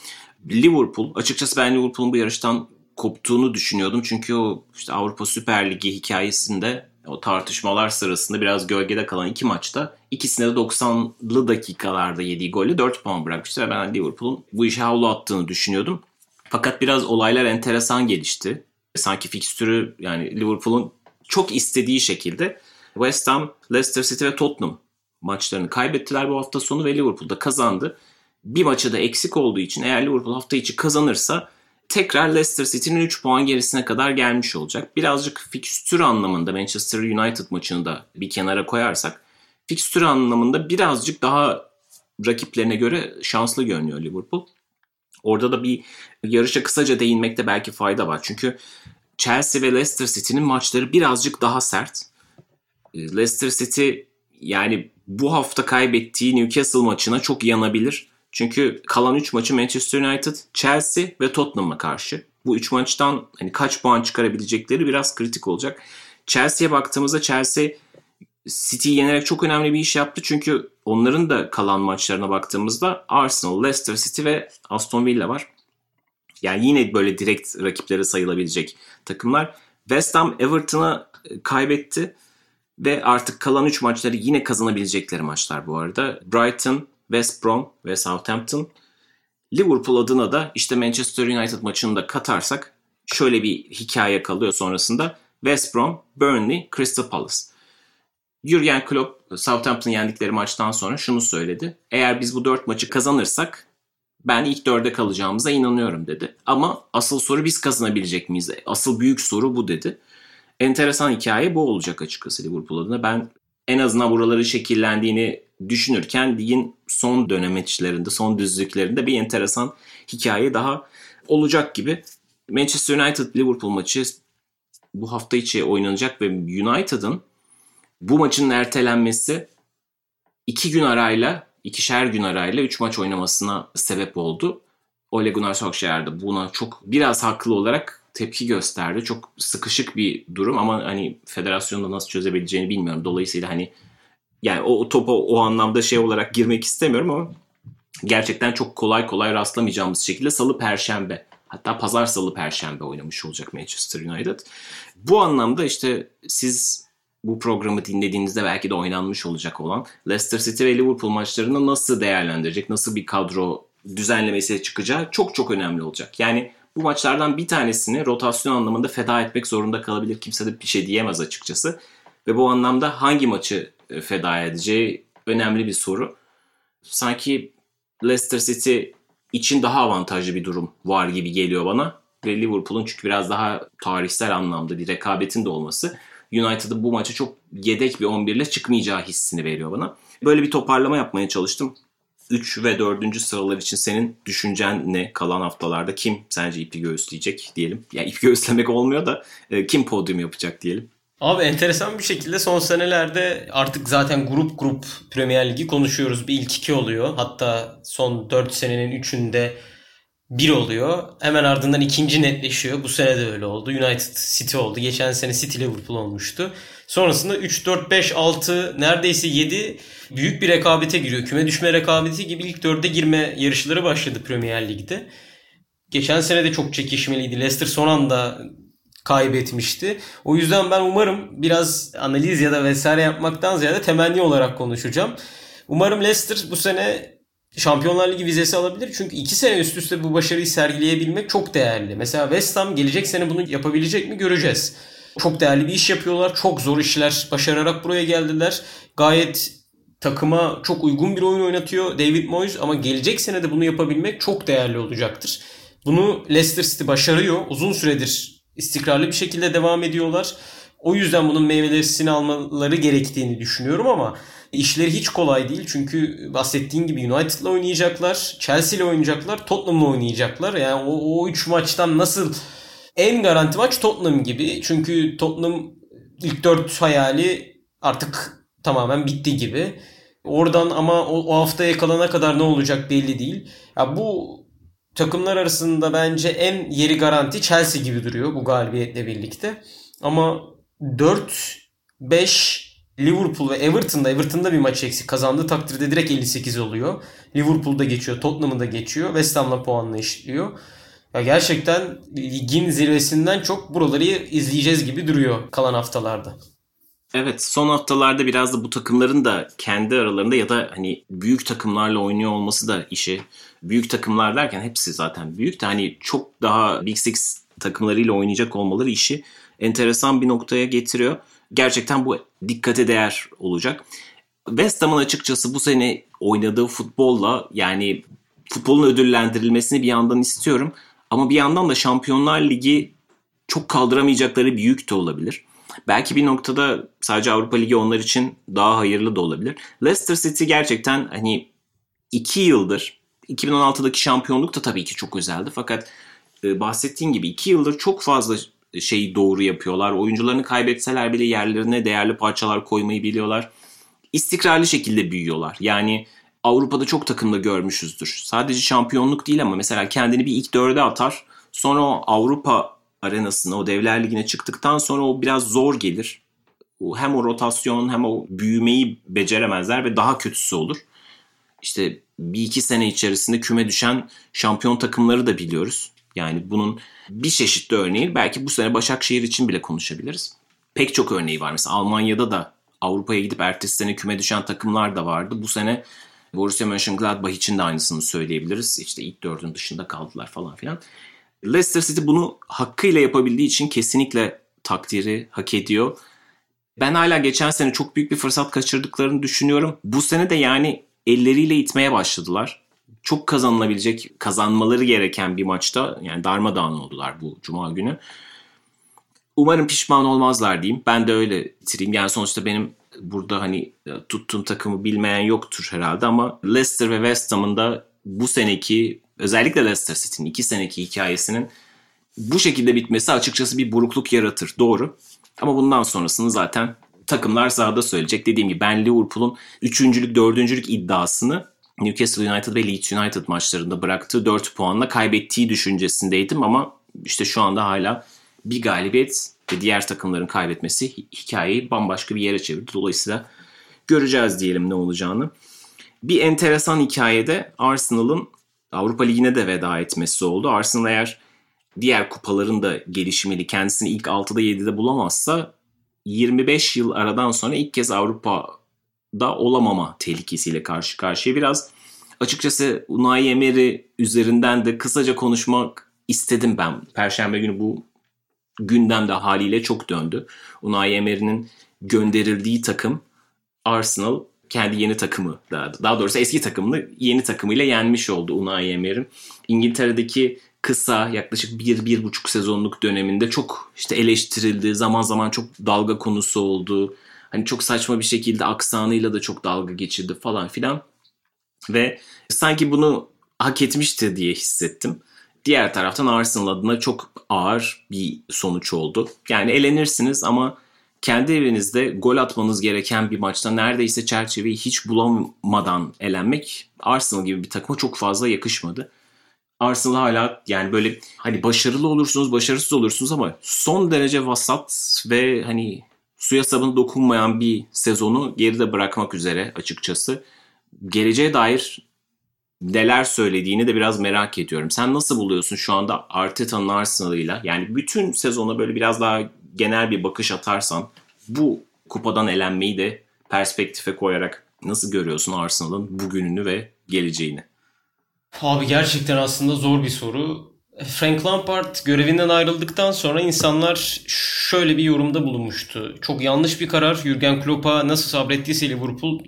Liverpool açıkçası ben Liverpool'un bu yarıştan koptuğunu düşünüyordum. Çünkü o işte Avrupa Süper Ligi hikayesinde o tartışmalar sırasında biraz gölgede kalan iki maçta ikisinde de 90'lı dakikalarda yediği golle 4 puan bırakmıştı. Ve ben Liverpool'un bu işe havlu attığını düşünüyordum. Fakat biraz olaylar enteresan gelişti. Sanki fikstürü yani Liverpool'un çok istediği şekilde West Ham, Leicester City ve Tottenham maçlarını kaybettiler bu hafta sonu ve Liverpool'da kazandı. Bir maçı da eksik olduğu için eğer Liverpool hafta içi kazanırsa tekrar Leicester City'nin 3 puan gerisine kadar gelmiş olacak. Birazcık fikstür anlamında Manchester United maçını da bir kenara koyarsak fikstür anlamında birazcık daha rakiplerine göre şanslı görünüyor Liverpool. Orada da bir yarışa kısaca değinmekte belki fayda var. Çünkü Chelsea ve Leicester City'nin maçları birazcık daha sert. Leicester City yani bu hafta kaybettiği Newcastle maçına çok yanabilir. Çünkü kalan 3 maçı Manchester United, Chelsea ve Tottenham'a karşı. Bu 3 maçtan hani kaç puan çıkarabilecekleri biraz kritik olacak. Chelsea'ye baktığımızda Chelsea City'yi yenerek çok önemli bir iş yaptı. Çünkü onların da kalan maçlarına baktığımızda Arsenal, Leicester City ve Aston Villa var. Yani yine böyle direkt rakipleri sayılabilecek takımlar. West Ham Everton'a kaybetti. Ve artık kalan 3 maçları yine kazanabilecekleri maçlar bu arada. Brighton, West Brom ve Southampton. Liverpool adına da işte Manchester United maçını da katarsak şöyle bir hikaye kalıyor sonrasında. West Brom, Burnley, Crystal Palace. Jurgen Klopp Southampton yendikleri maçtan sonra şunu söyledi. Eğer biz bu 4 maçı kazanırsak ben ilk dörde kalacağımıza inanıyorum dedi. Ama asıl soru biz kazanabilecek miyiz? Asıl büyük soru bu dedi enteresan hikaye bu olacak açıkçası Liverpool adına. Ben en azından buraları şekillendiğini düşünürken ligin son dönemeçlerinde, son düzlüklerinde bir enteresan hikaye daha olacak gibi. Manchester United Liverpool maçı bu hafta içi oynanacak ve United'ın bu maçın ertelenmesi iki gün arayla, ikişer gün arayla üç maç oynamasına sebep oldu. Ole Gunnar Solskjaer de buna çok biraz haklı olarak tepki gösterdi. Çok sıkışık bir durum ama hani federasyonda nasıl çözebileceğini bilmiyorum. Dolayısıyla hani yani o, topa o anlamda şey olarak girmek istemiyorum ama gerçekten çok kolay kolay rastlamayacağımız şekilde salı perşembe hatta pazar salı perşembe oynamış olacak Manchester United. Bu anlamda işte siz bu programı dinlediğinizde belki de oynanmış olacak olan Leicester City ve Liverpool maçlarını nasıl değerlendirecek, nasıl bir kadro düzenlemesi çıkacağı çok çok önemli olacak. Yani bu maçlardan bir tanesini rotasyon anlamında feda etmek zorunda kalabilir. Kimse de bir şey diyemez açıkçası. Ve bu anlamda hangi maçı e, feda edeceği önemli bir soru. Sanki Leicester City için daha avantajlı bir durum var gibi geliyor bana. Ve Liverpool'un çünkü biraz daha tarihsel anlamda bir rekabetin de olması United'ın bu maça çok yedek bir 11 ile çıkmayacağı hissini veriyor bana. Böyle bir toparlama yapmaya çalıştım. 3 ve 4. sıralar için senin düşüncen ne? Kalan haftalarda kim sence ipi göğüsleyecek diyelim. Yani ip göğüslemek olmuyor da e, kim podyum yapacak diyelim. Abi enteresan bir şekilde son senelerde artık zaten grup grup Premier Ligi konuşuyoruz. Bir ilk iki oluyor. Hatta son 4 senenin 3'ünde bir oluyor. Hemen ardından ikinci netleşiyor. Bu sene de öyle oldu. United City oldu. Geçen sene City Liverpool olmuştu. Sonrasında 3, 4, 5, 6 neredeyse 7 büyük bir rekabete giriyor. Küme düşme rekabeti gibi ilk 4'e girme yarışları başladı Premier Lig'de. Geçen sene de çok çekişmeliydi. Leicester son anda kaybetmişti. O yüzden ben umarım biraz analiz ya da vesaire yapmaktan ziyade temenni olarak konuşacağım. Umarım Leicester bu sene Şampiyonlar Ligi vizesi alabilir. Çünkü iki sene üst üste bu başarıyı sergileyebilmek çok değerli. Mesela West Ham gelecek sene bunu yapabilecek mi göreceğiz. Çok değerli bir iş yapıyorlar. Çok zor işler başararak buraya geldiler. Gayet takıma çok uygun bir oyun oynatıyor David Moyes ama gelecek sene de bunu yapabilmek çok değerli olacaktır. Bunu Leicester City başarıyor. Uzun süredir istikrarlı bir şekilde devam ediyorlar. O yüzden bunun meyvelerini almaları gerektiğini düşünüyorum ama işleri hiç kolay değil. Çünkü bahsettiğin gibi United'la oynayacaklar, Chelsea ile oynayacaklar, Tottenham'la oynayacaklar. Yani o, o üç maçtan nasıl en garanti maç Tottenham gibi. Çünkü Tottenham ilk dört hayali artık tamamen bitti gibi. Oradan ama o, o haftaya kalana kadar ne olacak belli değil. Ya bu takımlar arasında bence en yeri garanti Chelsea gibi duruyor bu galibiyetle birlikte. Ama 4 5 Liverpool ve Everton'da Everton'da bir maç eksik kazandığı takdirde direkt 58 oluyor. Liverpool'da geçiyor, Tottenham'ı da geçiyor. West Ham'la puanla eşitliyor. Ya gerçekten ligin zirvesinden çok buraları izleyeceğiz gibi duruyor kalan haftalarda. Evet son haftalarda biraz da bu takımların da kendi aralarında ya da hani büyük takımlarla oynuyor olması da işi. Büyük takımlar derken hepsi zaten büyük de hani çok daha Big Six takımlarıyla oynayacak olmaları işi enteresan bir noktaya getiriyor. Gerçekten bu dikkate değer olacak. West Ham'ın açıkçası bu sene oynadığı futbolla yani futbolun ödüllendirilmesini bir yandan istiyorum. Ama bir yandan da Şampiyonlar Ligi çok kaldıramayacakları bir yük de olabilir. Belki bir noktada sadece Avrupa Ligi onlar için daha hayırlı da olabilir. Leicester City gerçekten hani iki yıldır 2016'daki şampiyonluk da tabii ki çok özeldi. Fakat e, bahsettiğim gibi iki yıldır çok fazla şeyi doğru yapıyorlar. Oyuncularını kaybetseler bile yerlerine değerli parçalar koymayı biliyorlar. İstikrarlı şekilde büyüyorlar. Yani Avrupa'da çok takımda görmüşüzdür. Sadece şampiyonluk değil ama mesela kendini bir ilk dörde atar. Sonra o Avrupa arenasına, o devler ligine çıktıktan sonra o biraz zor gelir. Hem o rotasyon hem o büyümeyi beceremezler ve daha kötüsü olur. İşte bir iki sene içerisinde küme düşen şampiyon takımları da biliyoruz. Yani bunun bir çeşitli örneği belki bu sene Başakşehir için bile konuşabiliriz. Pek çok örneği var. Mesela Almanya'da da Avrupa'ya gidip ertesi sene küme düşen takımlar da vardı. Bu sene Borussia Mönchengladbach için de aynısını söyleyebiliriz. İşte ilk dördün dışında kaldılar falan filan. Leicester City bunu hakkıyla yapabildiği için kesinlikle takdiri hak ediyor. Ben hala geçen sene çok büyük bir fırsat kaçırdıklarını düşünüyorum. Bu sene de yani elleriyle itmeye başladılar. Çok kazanılabilecek, kazanmaları gereken bir maçta yani darmadağın oldular bu cuma günü. Umarım pişman olmazlar diyeyim. Ben de öyle bitireyim. Yani sonuçta benim burada hani tuttuğum takımı bilmeyen yoktur herhalde ama Leicester ve West Ham'ın da bu seneki özellikle Leicester City'nin iki seneki hikayesinin bu şekilde bitmesi açıkçası bir burukluk yaratır. Doğru. Ama bundan sonrasını zaten takımlar sahada söyleyecek. Dediğim gibi ben Liverpool'un üçüncülük, dördüncülük iddiasını Newcastle United ve Leeds United maçlarında bıraktığı 4 puanla kaybettiği düşüncesindeydim ama işte şu anda hala bir galibiyet ve diğer takımların kaybetmesi hikayeyi bambaşka bir yere çevirdi. Dolayısıyla göreceğiz diyelim ne olacağını. Bir enteresan hikayede Arsenal'ın Avrupa Ligi'ne de veda etmesi oldu. Arsenal eğer diğer kupaların da gelişimeli kendisini ilk 6'da 7'de bulamazsa 25 yıl aradan sonra ilk kez Avrupa'da olamama tehlikesiyle karşı karşıya. Biraz açıkçası Unai Emery üzerinden de kısaca konuşmak istedim ben. Perşembe günü bu gündemde haliyle çok döndü. Unai Emery'nin gönderildiği takım Arsenal kendi yeni takımı daha, daha doğrusu eski takımını yeni takımıyla yenmiş oldu Unai Emery'in. İngiltere'deki kısa yaklaşık bir, bir buçuk sezonluk döneminde çok işte eleştirildi. Zaman zaman çok dalga konusu oldu. Hani çok saçma bir şekilde aksanıyla da çok dalga geçirdi falan filan. Ve sanki bunu hak etmişti diye hissettim. Diğer taraftan Arsenal adına çok ağır bir sonuç oldu. Yani elenirsiniz ama kendi evinizde gol atmanız gereken bir maçta neredeyse çerçeveyi hiç bulamadan elenmek Arsenal gibi bir takıma çok fazla yakışmadı. Arsenal hala yani böyle hani başarılı olursunuz, başarısız olursunuz ama son derece vasat ve hani suya sabun dokunmayan bir sezonu geride bırakmak üzere açıkçası. Geleceğe dair neler söylediğini de biraz merak ediyorum. Sen nasıl buluyorsun şu anda Arteta'nın Arsenal'ıyla? Yani bütün sezona böyle biraz daha genel bir bakış atarsan bu kupadan elenmeyi de perspektife koyarak nasıl görüyorsun Arsenal'ın bugününü ve geleceğini? Abi gerçekten aslında zor bir soru. Frank Lampard görevinden ayrıldıktan sonra insanlar şöyle bir yorumda bulunmuştu. Çok yanlış bir karar. Jurgen Klopp'a nasıl sabrettiyse Liverpool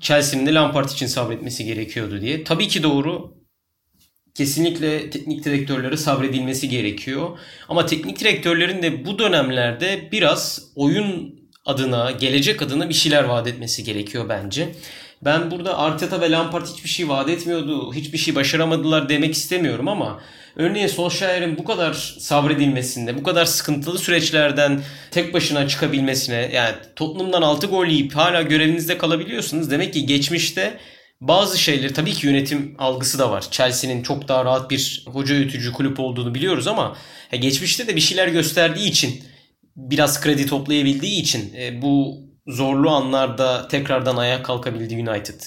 Chelsea'nin de Lampard için sabretmesi gerekiyordu diye. Tabii ki doğru. kesinlikle teknik direktörlere sabredilmesi gerekiyor. Ama teknik direktörlerin de bu dönemlerde biraz oyun adına, gelecek adına bir şeyler vaat etmesi gerekiyor bence. Ben burada Arteta ve Lampard hiçbir şey vaat etmiyordu, hiçbir şey başaramadılar demek istemiyorum ama örneğin Solskjaer'in bu kadar sabredilmesinde, bu kadar sıkıntılı süreçlerden tek başına çıkabilmesine, yani Tottenham'dan 6 gol yiyip hala görevinizde kalabiliyorsunuz. Demek ki geçmişte bazı şeyleri tabii ki yönetim algısı da var. Chelsea'nin çok daha rahat bir hoca yönetici kulüp olduğunu biliyoruz ama geçmişte de bir şeyler gösterdiği için biraz kredi toplayabildiği için e, bu zorlu anlarda tekrardan ayağa kalkabildi United.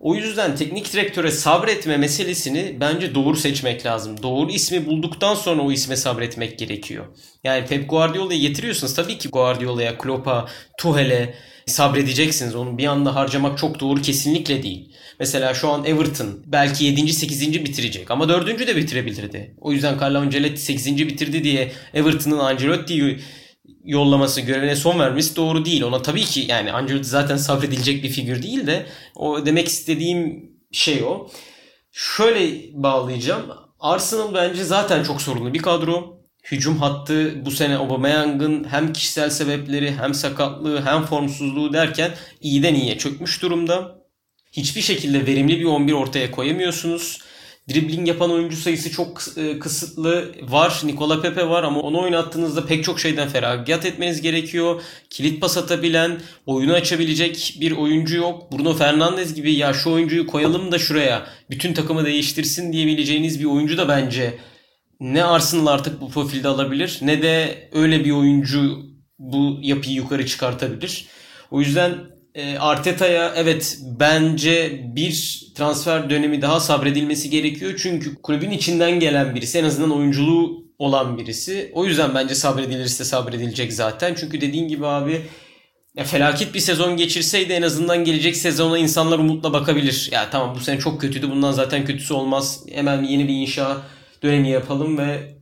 O yüzden teknik direktöre sabretme meselesini bence doğru seçmek lazım. Doğru ismi bulduktan sonra o isme sabretmek gerekiyor. Yani Pep Guardiola'yı getiriyorsunuz. Tabii ki Guardiola'ya, Klopp'a, Tuchel'e sabredeceksiniz. Onu bir anda harcamak çok doğru kesinlikle değil. Mesela şu an Everton belki 7. 8. bitirecek ama 4. de bitirebilirdi. O yüzden Carlo Ancelotti 8. bitirdi diye Everton'ın Ancelotti'yi yollaması, görevine son vermesi doğru değil. Ona tabii ki yani Ancelotti zaten sabredilecek bir figür değil de o demek istediğim şey o. Şöyle bağlayacağım. Arsenal bence zaten çok sorunlu bir kadro. Hücum hattı bu sene Aubameyang'ın hem kişisel sebepleri hem sakatlığı hem formsuzluğu derken iyiden iyiye çökmüş durumda. Hiçbir şekilde verimli bir 11 ortaya koyamıyorsunuz. Dribbling yapan oyuncu sayısı çok e, kısıtlı var. Nikola Pepe var ama onu oynattığınızda pek çok şeyden feragat etmeniz gerekiyor. Kilit pas atabilen, oyunu açabilecek bir oyuncu yok. Bruno Fernandes gibi ya şu oyuncuyu koyalım da şuraya bütün takımı değiştirsin diyebileceğiniz bir oyuncu da bence ne Arsenal artık bu profilde alabilir ne de öyle bir oyuncu bu yapıyı yukarı çıkartabilir. O yüzden e, Arteta'ya evet bence bir transfer dönemi daha sabredilmesi gerekiyor. Çünkü kulübün içinden gelen birisi en azından oyunculuğu olan birisi. O yüzden bence sabredilirse sabredilecek zaten. Çünkü dediğin gibi abi ya felaket bir sezon geçirseydi en azından gelecek sezona insanlar umutla bakabilir. Ya tamam bu sene çok kötüydü bundan zaten kötüsü olmaz. Hemen yeni bir inşa dönemi yapalım ve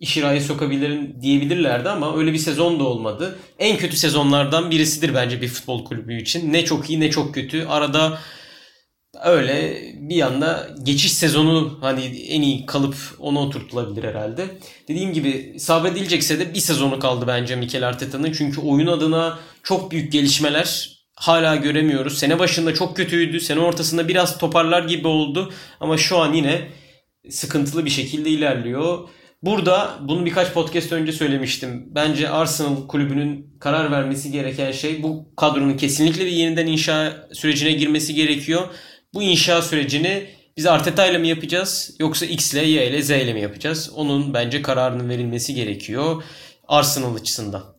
işi raya sokabilirim diyebilirlerdi ama öyle bir sezon da olmadı. En kötü sezonlardan birisidir bence bir futbol kulübü için. Ne çok iyi ne çok kötü. Arada öyle bir yanda geçiş sezonu hani en iyi kalıp onu oturtulabilir herhalde. Dediğim gibi sabredilecekse de bir sezonu kaldı bence Mikel Arteta'nın. Çünkü oyun adına çok büyük gelişmeler hala göremiyoruz. Sene başında çok kötüydü. Sene ortasında biraz toparlar gibi oldu. Ama şu an yine sıkıntılı bir şekilde ilerliyor. Burada bunu birkaç podcast önce söylemiştim. Bence Arsenal kulübünün karar vermesi gereken şey bu kadronun kesinlikle bir yeniden inşa sürecine girmesi gerekiyor. Bu inşa sürecini biz Arteta ile mi yapacağız yoksa X ile Y ile Z ile mi yapacağız? Onun bence kararının verilmesi gerekiyor Arsenal açısından.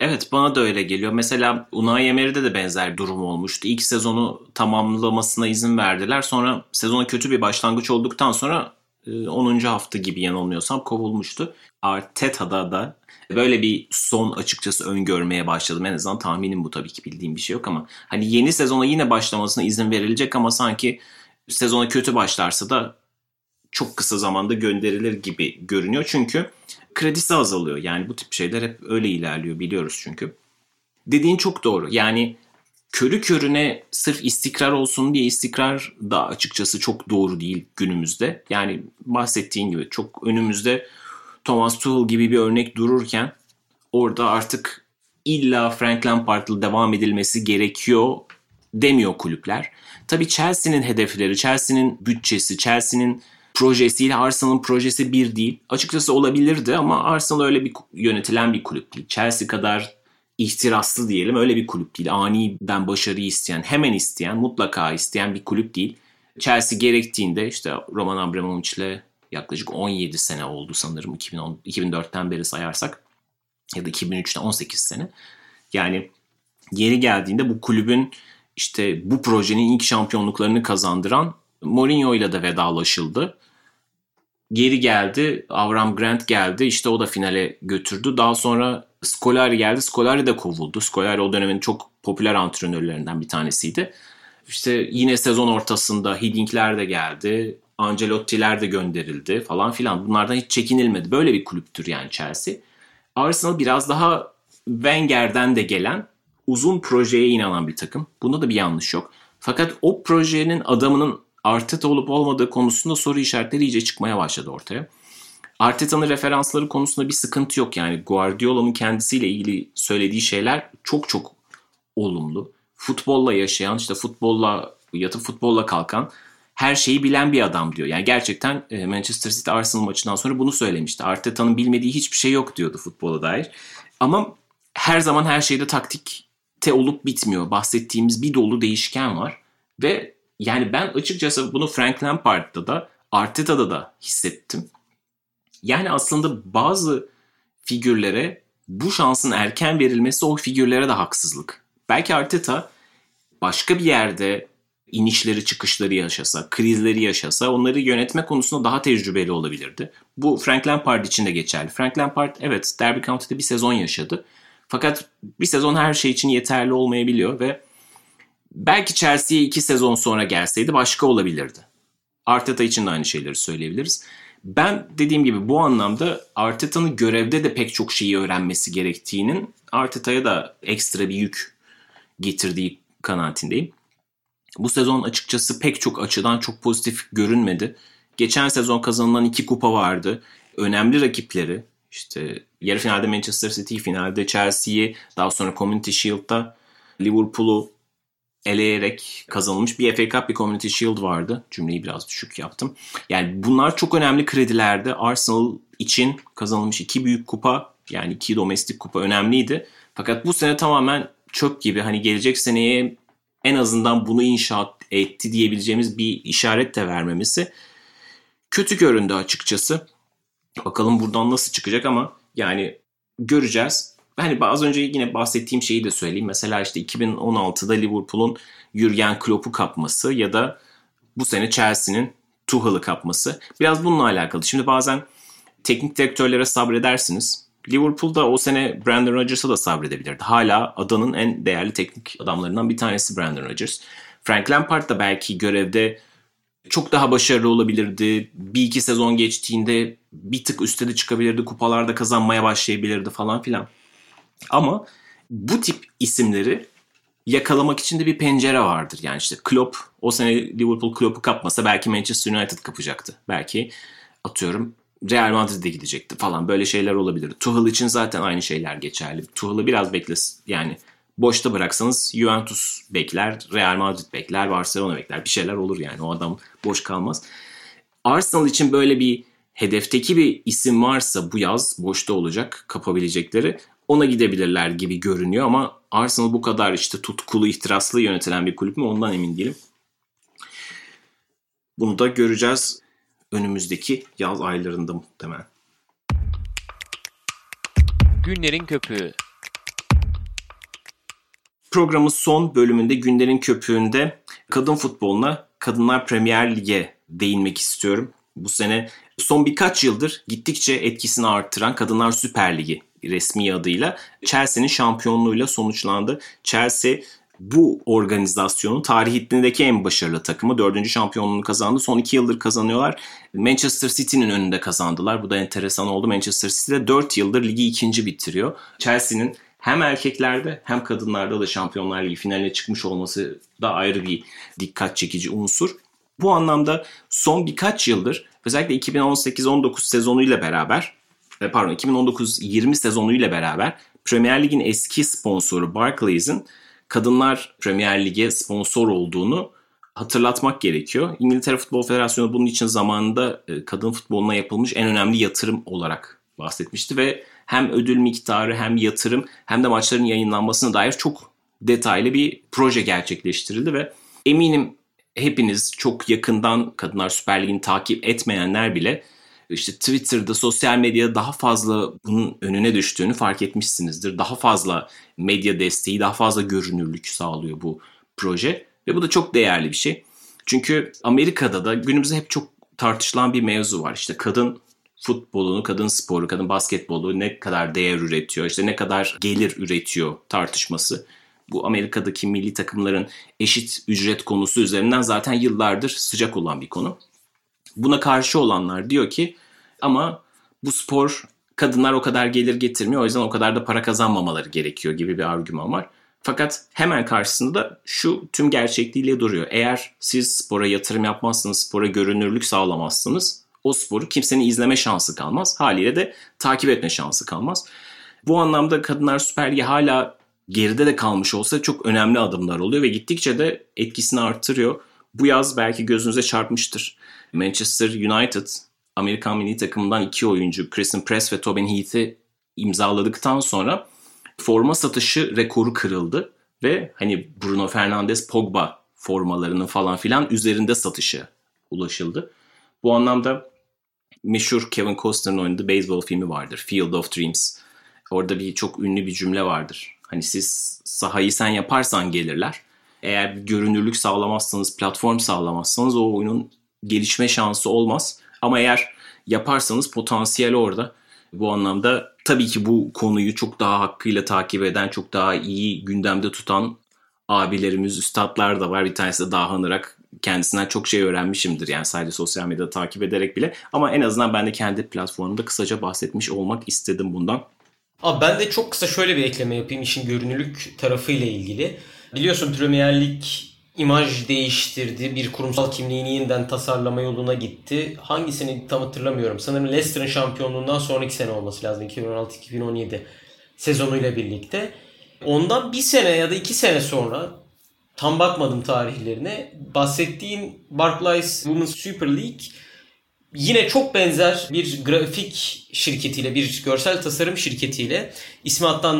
Evet bana da öyle geliyor. Mesela Unai Emery'de de benzer durum olmuştu. İlk sezonu tamamlamasına izin verdiler. Sonra sezona kötü bir başlangıç olduktan sonra 10. E, hafta gibi yanılmıyorsam kovulmuştu. Arteta'da da böyle bir son açıkçası öngörmeye başladım. En azından tahminim bu tabii ki bildiğim bir şey yok ama hani yeni sezona yine başlamasına izin verilecek ama sanki sezona kötü başlarsa da çok kısa zamanda gönderilir gibi görünüyor. Çünkü kredisi azalıyor. Yani bu tip şeyler hep öyle ilerliyor biliyoruz çünkü. Dediğin çok doğru. Yani körü körüne sırf istikrar olsun diye istikrar da açıkçası çok doğru değil günümüzde. Yani bahsettiğin gibi çok önümüzde Thomas Tuchel gibi bir örnek dururken orada artık illa Frank Lampard'la devam edilmesi gerekiyor demiyor kulüpler. Tabii Chelsea'nin hedefleri, Chelsea'nin bütçesi, Chelsea'nin projesiyle Arsenal'ın projesi bir değil. Açıkçası olabilirdi ama Arsenal öyle bir yönetilen bir kulüp değil. Chelsea kadar ihtiraslı diyelim öyle bir kulüp değil. Aniden başarıyı isteyen, hemen isteyen, mutlaka isteyen bir kulüp değil. Chelsea gerektiğinde işte Roman Abramovich ile yaklaşık 17 sene oldu sanırım 2010, 2004'ten beri sayarsak ya da 2003'ten 18 sene. Yani yeri geldiğinde bu kulübün işte bu projenin ilk şampiyonluklarını kazandıran Mourinho ile de vedalaşıldı. Geri geldi, Avram Grant geldi. İşte o da finale götürdü. Daha sonra Scolari geldi. Scolari de kovuldu. Scolari o dönemin çok popüler antrenörlerinden bir tanesiydi. İşte yine sezon ortasında Hidding'ler de geldi. Ancelotti'ler de gönderildi falan filan. Bunlardan hiç çekinilmedi. Böyle bir kulüptür yani Chelsea. Arsenal biraz daha Wenger'den de gelen uzun projeye inanan bir takım. Bunda da bir yanlış yok. Fakat o projenin adamının Arteta olup olmadığı konusunda soru işaretleri iyice çıkmaya başladı ortaya. Arteta'nın referansları konusunda bir sıkıntı yok yani. Guardiola'nın kendisiyle ilgili söylediği şeyler çok çok olumlu. Futbolla yaşayan, işte futbolla yatıp futbolla kalkan her şeyi bilen bir adam diyor. Yani gerçekten e, Manchester City Arsenal maçından sonra bunu söylemişti. Arteta'nın bilmediği hiçbir şey yok diyordu futbola dair. Ama her zaman her şeyde taktikte olup bitmiyor. Bahsettiğimiz bir dolu değişken var. Ve yani ben açıkçası bunu Frank Lampard'da da Arteta'da da hissettim. Yani aslında bazı figürlere bu şansın erken verilmesi o figürlere de haksızlık. Belki Arteta başka bir yerde inişleri çıkışları yaşasa, krizleri yaşasa onları yönetme konusunda daha tecrübeli olabilirdi. Bu Frank Lampard için de geçerli. Frank Lampard evet Derby County'de bir sezon yaşadı. Fakat bir sezon her şey için yeterli olmayabiliyor ve belki Chelsea'ye iki sezon sonra gelseydi başka olabilirdi. Arteta için de aynı şeyleri söyleyebiliriz. Ben dediğim gibi bu anlamda Arteta'nın görevde de pek çok şeyi öğrenmesi gerektiğinin Arteta'ya da ekstra bir yük getirdiği kanaatindeyim. Bu sezon açıkçası pek çok açıdan çok pozitif görünmedi. Geçen sezon kazanılan iki kupa vardı. Önemli rakipleri işte yarı finalde Manchester City, finalde Chelsea'yi, daha sonra Community Shield'da Liverpool'u eleyerek kazanılmış bir FA Cup bir Community Shield vardı. Cümleyi biraz düşük yaptım. Yani bunlar çok önemli kredilerdi. Arsenal için kazanılmış iki büyük kupa yani iki domestik kupa önemliydi. Fakat bu sene tamamen çöp gibi hani gelecek seneye en azından bunu inşaat etti diyebileceğimiz bir işaret de vermemesi kötü göründü açıkçası. Bakalım buradan nasıl çıkacak ama yani göreceğiz. Hani az önce yine bahsettiğim şeyi de söyleyeyim. Mesela işte 2016'da Liverpool'un Jurgen Klopp'u kapması ya da bu sene Chelsea'nin Tuchel'ı kapması. Biraz bununla alakalı. Şimdi bazen teknik direktörlere sabredersiniz. Liverpool'da o sene Brandon Rodgers'a da sabredebilirdi. Hala adanın en değerli teknik adamlarından bir tanesi Brandon Rodgers. Frank Lampard da belki görevde çok daha başarılı olabilirdi. Bir iki sezon geçtiğinde bir tık üstte de çıkabilirdi. Kupalarda kazanmaya başlayabilirdi falan filan. Ama bu tip isimleri yakalamak için de bir pencere vardır. Yani işte Klopp o sene Liverpool Klopp'u kapmasa belki Manchester United kapacaktı. Belki atıyorum Real Madrid'e gidecekti falan böyle şeyler olabilir. Tuchel için zaten aynı şeyler geçerli. Tuchel'ı biraz beklesin yani boşta bıraksanız Juventus bekler, Real Madrid bekler, Barcelona bekler. Bir şeyler olur yani o adam boş kalmaz. Arsenal için böyle bir hedefteki bir isim varsa bu yaz boşta olacak kapabilecekleri ona gidebilirler gibi görünüyor ama Arsenal bu kadar işte tutkulu, ihtiraslı yönetilen bir kulüp mü ondan emin değilim. Bunu da göreceğiz önümüzdeki yaz aylarında muhtemelen. Günlerin Köpüğü Programın son bölümünde Günlerin Köpüğü'nde kadın futboluna, Kadınlar Premier Lig'e değinmek istiyorum. Bu sene son birkaç yıldır gittikçe etkisini arttıran Kadınlar Süper Ligi resmi adıyla Chelsea'nin şampiyonluğuyla sonuçlandı. Chelsea bu organizasyonun tarihindeki en başarılı takımı. Dördüncü şampiyonluğunu kazandı. Son iki yıldır kazanıyorlar. Manchester City'nin önünde kazandılar. Bu da enteresan oldu. Manchester City de dört yıldır ligi ikinci bitiriyor. Chelsea'nin hem erkeklerde hem kadınlarda da Şampiyonlar Ligi finaline çıkmış olması da ayrı bir dikkat çekici unsur. Bu anlamda son birkaç yıldır özellikle 2018-19 sezonuyla beraber pardon 2019-20 sezonuyla beraber Premier Lig'in eski sponsoru Barclays'in Kadınlar Premier Lig'e sponsor olduğunu hatırlatmak gerekiyor. İngiltere Futbol Federasyonu bunun için zamanında e, kadın futboluna yapılmış en önemli yatırım olarak bahsetmişti ve hem ödül miktarı hem yatırım hem de maçların yayınlanmasına dair çok detaylı bir proje gerçekleştirildi ve eminim hepiniz çok yakından Kadınlar Süper Ligi'ni takip etmeyenler bile işte Twitter'da, sosyal medyada daha fazla bunun önüne düştüğünü fark etmişsinizdir. Daha fazla medya desteği, daha fazla görünürlük sağlıyor bu proje ve bu da çok değerli bir şey. Çünkü Amerika'da da günümüzde hep çok tartışılan bir mevzu var. İşte kadın futbolunu, kadın sporu, kadın basketbolu ne kadar değer üretiyor, işte ne kadar gelir üretiyor tartışması. Bu Amerika'daki milli takımların eşit ücret konusu üzerinden zaten yıllardır sıcak olan bir konu. Buna karşı olanlar diyor ki ama bu spor kadınlar o kadar gelir getirmiyor o yüzden o kadar da para kazanmamaları gerekiyor gibi bir argüman var. Fakat hemen karşısında şu tüm gerçekliğiyle duruyor. Eğer siz spora yatırım yapmazsınız, spora görünürlük sağlamazsınız o sporu kimsenin izleme şansı kalmaz. Haliyle de takip etme şansı kalmaz. Bu anlamda Kadınlar Süper Ligi hala geride de kalmış olsa çok önemli adımlar oluyor ve gittikçe de etkisini artırıyor. Bu yaz belki gözünüze çarpmıştır. Manchester United Amerikan milli takımından iki oyuncu Kristen Press ve Tobin Heath'i imzaladıktan sonra forma satışı rekoru kırıldı ve hani Bruno Fernandes Pogba formalarının falan filan üzerinde satışı ulaşıldı. Bu anlamda meşhur Kevin Costner'ın oynadığı beyzbol filmi vardır. Field of Dreams. Orada bir çok ünlü bir cümle vardır. Hani siz sahayı sen yaparsan gelirler. Eğer bir görünürlük sağlamazsanız, platform sağlamazsanız o oyunun gelişme şansı olmaz. Ama eğer yaparsanız potansiyel orada. Bu anlamda tabii ki bu konuyu çok daha hakkıyla takip eden, çok daha iyi gündemde tutan abilerimiz, üstadlar da var. Bir tanesi de Dahan Irak. Kendisinden çok şey öğrenmişimdir yani sadece sosyal medyada takip ederek bile. Ama en azından ben de kendi platformumda kısaca bahsetmiş olmak istedim bundan. Abi ben de çok kısa şöyle bir ekleme yapayım işin görünürlük tarafıyla ilgili. Biliyorsun Premier Lig imaj değiştirdi. Bir kurumsal kimliğini yeniden tasarlama yoluna gitti. Hangisini tam hatırlamıyorum. Sanırım Leicester'ın şampiyonluğundan sonraki sene olması lazım. 2016-2017 sezonuyla birlikte. Ondan bir sene ya da iki sene sonra tam bakmadım tarihlerine. Bahsettiğin Barclays Women's Super League yine çok benzer bir grafik şirketiyle, bir görsel tasarım şirketiyle ismi hatta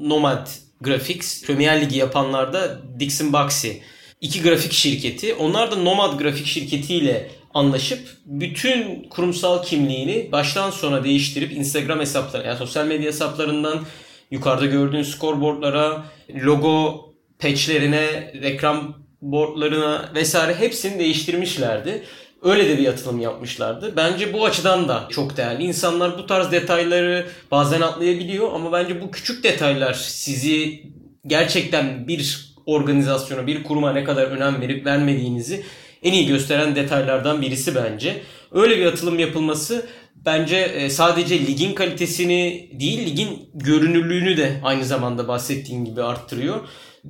Nomad Graphics, Premier Ligi yapanlar da Dixon Baxi. İki grafik şirketi. Onlar da Nomad grafik şirketiyle anlaşıp bütün kurumsal kimliğini baştan sona değiştirip Instagram hesapları, yani sosyal medya hesaplarından yukarıda gördüğün scoreboardlara, logo patchlerine, reklam boardlarına vesaire hepsini değiştirmişlerdi. Öyle de bir yatırım yapmışlardı. Bence bu açıdan da çok değerli. İnsanlar bu tarz detayları bazen atlayabiliyor ama bence bu küçük detaylar sizi gerçekten bir organizasyona, bir kuruma ne kadar önem verip vermediğinizi en iyi gösteren detaylardan birisi bence. Öyle bir atılım yapılması bence e, sadece ligin kalitesini değil ligin görünürlüğünü de aynı zamanda bahsettiğim gibi arttırıyor.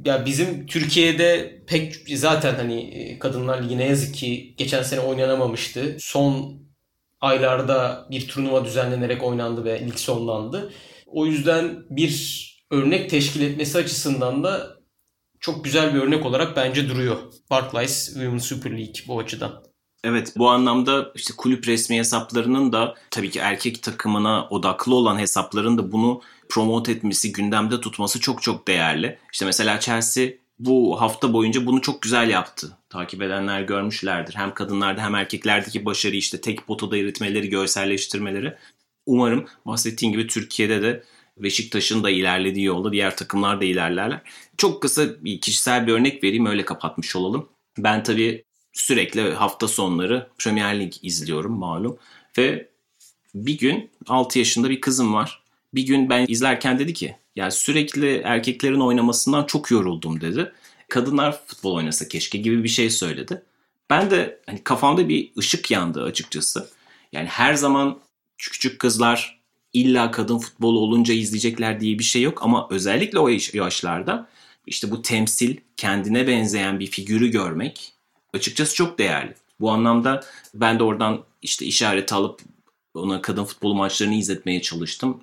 Ya bizim Türkiye'de pek zaten hani e, Kadınlar Ligi yazık ki geçen sene oynanamamıştı. Son aylarda bir turnuva düzenlenerek oynandı ve lig sonlandı. O yüzden bir örnek teşkil etmesi açısından da çok güzel bir örnek olarak bence duruyor. Barclays Women's Super League bu açıdan. Evet bu anlamda işte kulüp resmi hesaplarının da tabii ki erkek takımına odaklı olan hesapların da bunu promote etmesi, gündemde tutması çok çok değerli. İşte mesela Chelsea bu hafta boyunca bunu çok güzel yaptı. Takip edenler görmüşlerdir. Hem kadınlarda hem erkeklerdeki başarı işte tek potada eritmeleri, görselleştirmeleri. Umarım bahsettiğim gibi Türkiye'de de Beşiktaş'ın da ilerlediği yolda diğer takımlar da ilerlerler. Çok kısa bir kişisel bir örnek vereyim öyle kapatmış olalım. Ben tabii sürekli hafta sonları Premier Lig izliyorum malum. Ve bir gün 6 yaşında bir kızım var. Bir gün ben izlerken dedi ki yani sürekli erkeklerin oynamasından çok yoruldum dedi. Kadınlar futbol oynasa keşke gibi bir şey söyledi. Ben de hani kafamda bir ışık yandı açıkçası. Yani her zaman küçük kızlar illa kadın futbolu olunca izleyecekler diye bir şey yok ama özellikle o yaşlarda işte bu temsil, kendine benzeyen bir figürü görmek açıkçası çok değerli. Bu anlamda ben de oradan işte işaret alıp ona kadın futbol maçlarını izletmeye çalıştım.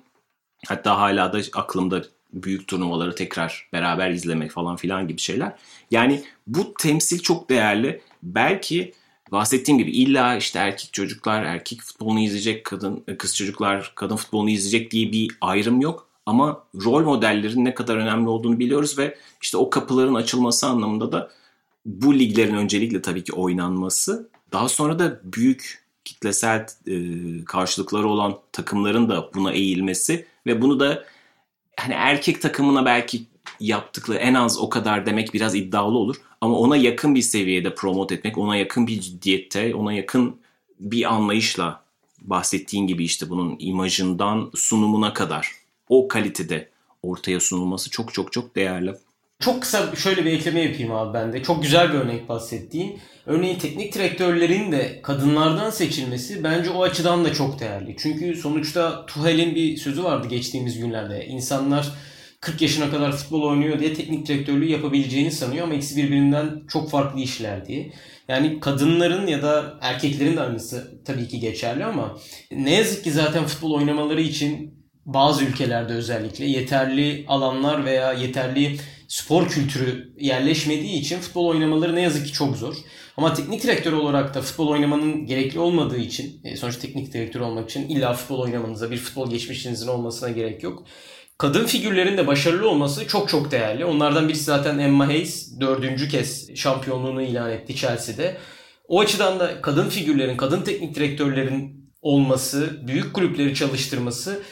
Hatta hala da aklımda büyük turnuvaları tekrar beraber izlemek falan filan gibi şeyler. Yani bu temsil çok değerli. Belki bahsettiğim gibi illa işte erkek çocuklar erkek futbolunu izleyecek, kadın kız çocuklar kadın futbolunu izleyecek diye bir ayrım yok. Ama rol modellerin ne kadar önemli olduğunu biliyoruz ve işte o kapıların açılması anlamında da bu liglerin öncelikle tabii ki oynanması daha sonra da büyük kitlesel e, karşılıkları olan takımların da buna eğilmesi ve bunu da hani erkek takımına belki yaptıkları en az o kadar demek biraz iddialı olur. Ama ona yakın bir seviyede promote etmek, ona yakın bir ciddiyette, ona yakın bir anlayışla bahsettiğin gibi işte bunun imajından sunumuna kadar o kalitede ortaya sunulması çok çok çok değerli. Çok kısa şöyle bir ekleme yapayım abi ben de. Çok güzel bir örnek bahsettiğin. Örneğin teknik direktörlerin de kadınlardan seçilmesi bence o açıdan da çok değerli. Çünkü sonuçta Tuhel'in bir sözü vardı geçtiğimiz günlerde. İnsanlar 40 yaşına kadar futbol oynuyor diye teknik direktörlüğü yapabileceğini sanıyor ama ikisi birbirinden çok farklı işler diye. Yani kadınların ya da erkeklerin de aynısı tabii ki geçerli ama ne yazık ki zaten futbol oynamaları için bazı ülkelerde özellikle yeterli alanlar veya yeterli spor kültürü yerleşmediği için futbol oynamaları ne yazık ki çok zor. Ama teknik direktör olarak da futbol oynamanın gerekli olmadığı için, e, sonuçta teknik direktör olmak için illa futbol oynamanıza, bir futbol geçmişinizin olmasına gerek yok. Kadın figürlerin de başarılı olması çok çok değerli. Onlardan birisi zaten Emma Hayes dördüncü kez şampiyonluğunu ilan etti Chelsea'de. O açıdan da kadın figürlerin, kadın teknik direktörlerin olması, büyük kulüpleri çalıştırması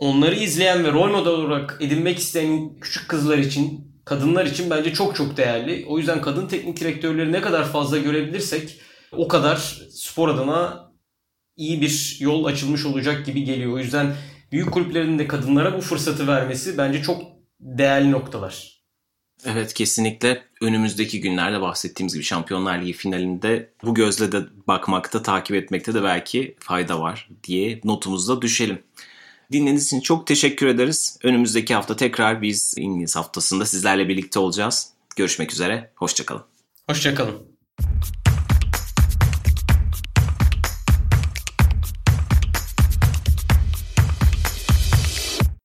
onları izleyen ve rol model olarak edinmek isteyen küçük kızlar için, kadınlar için bence çok çok değerli. O yüzden kadın teknik direktörleri ne kadar fazla görebilirsek o kadar spor adına iyi bir yol açılmış olacak gibi geliyor. O yüzden büyük kulüplerin de kadınlara bu fırsatı vermesi bence çok değerli noktalar. Evet kesinlikle önümüzdeki günlerde bahsettiğimiz gibi Şampiyonlar Ligi finalinde bu gözle de bakmakta, takip etmekte de belki fayda var diye notumuzda düşelim. Dinlediğiniz için çok teşekkür ederiz. Önümüzdeki hafta tekrar biz İngiliz haftasında sizlerle birlikte olacağız. Görüşmek üzere, hoşçakalın. Hoşçakalın.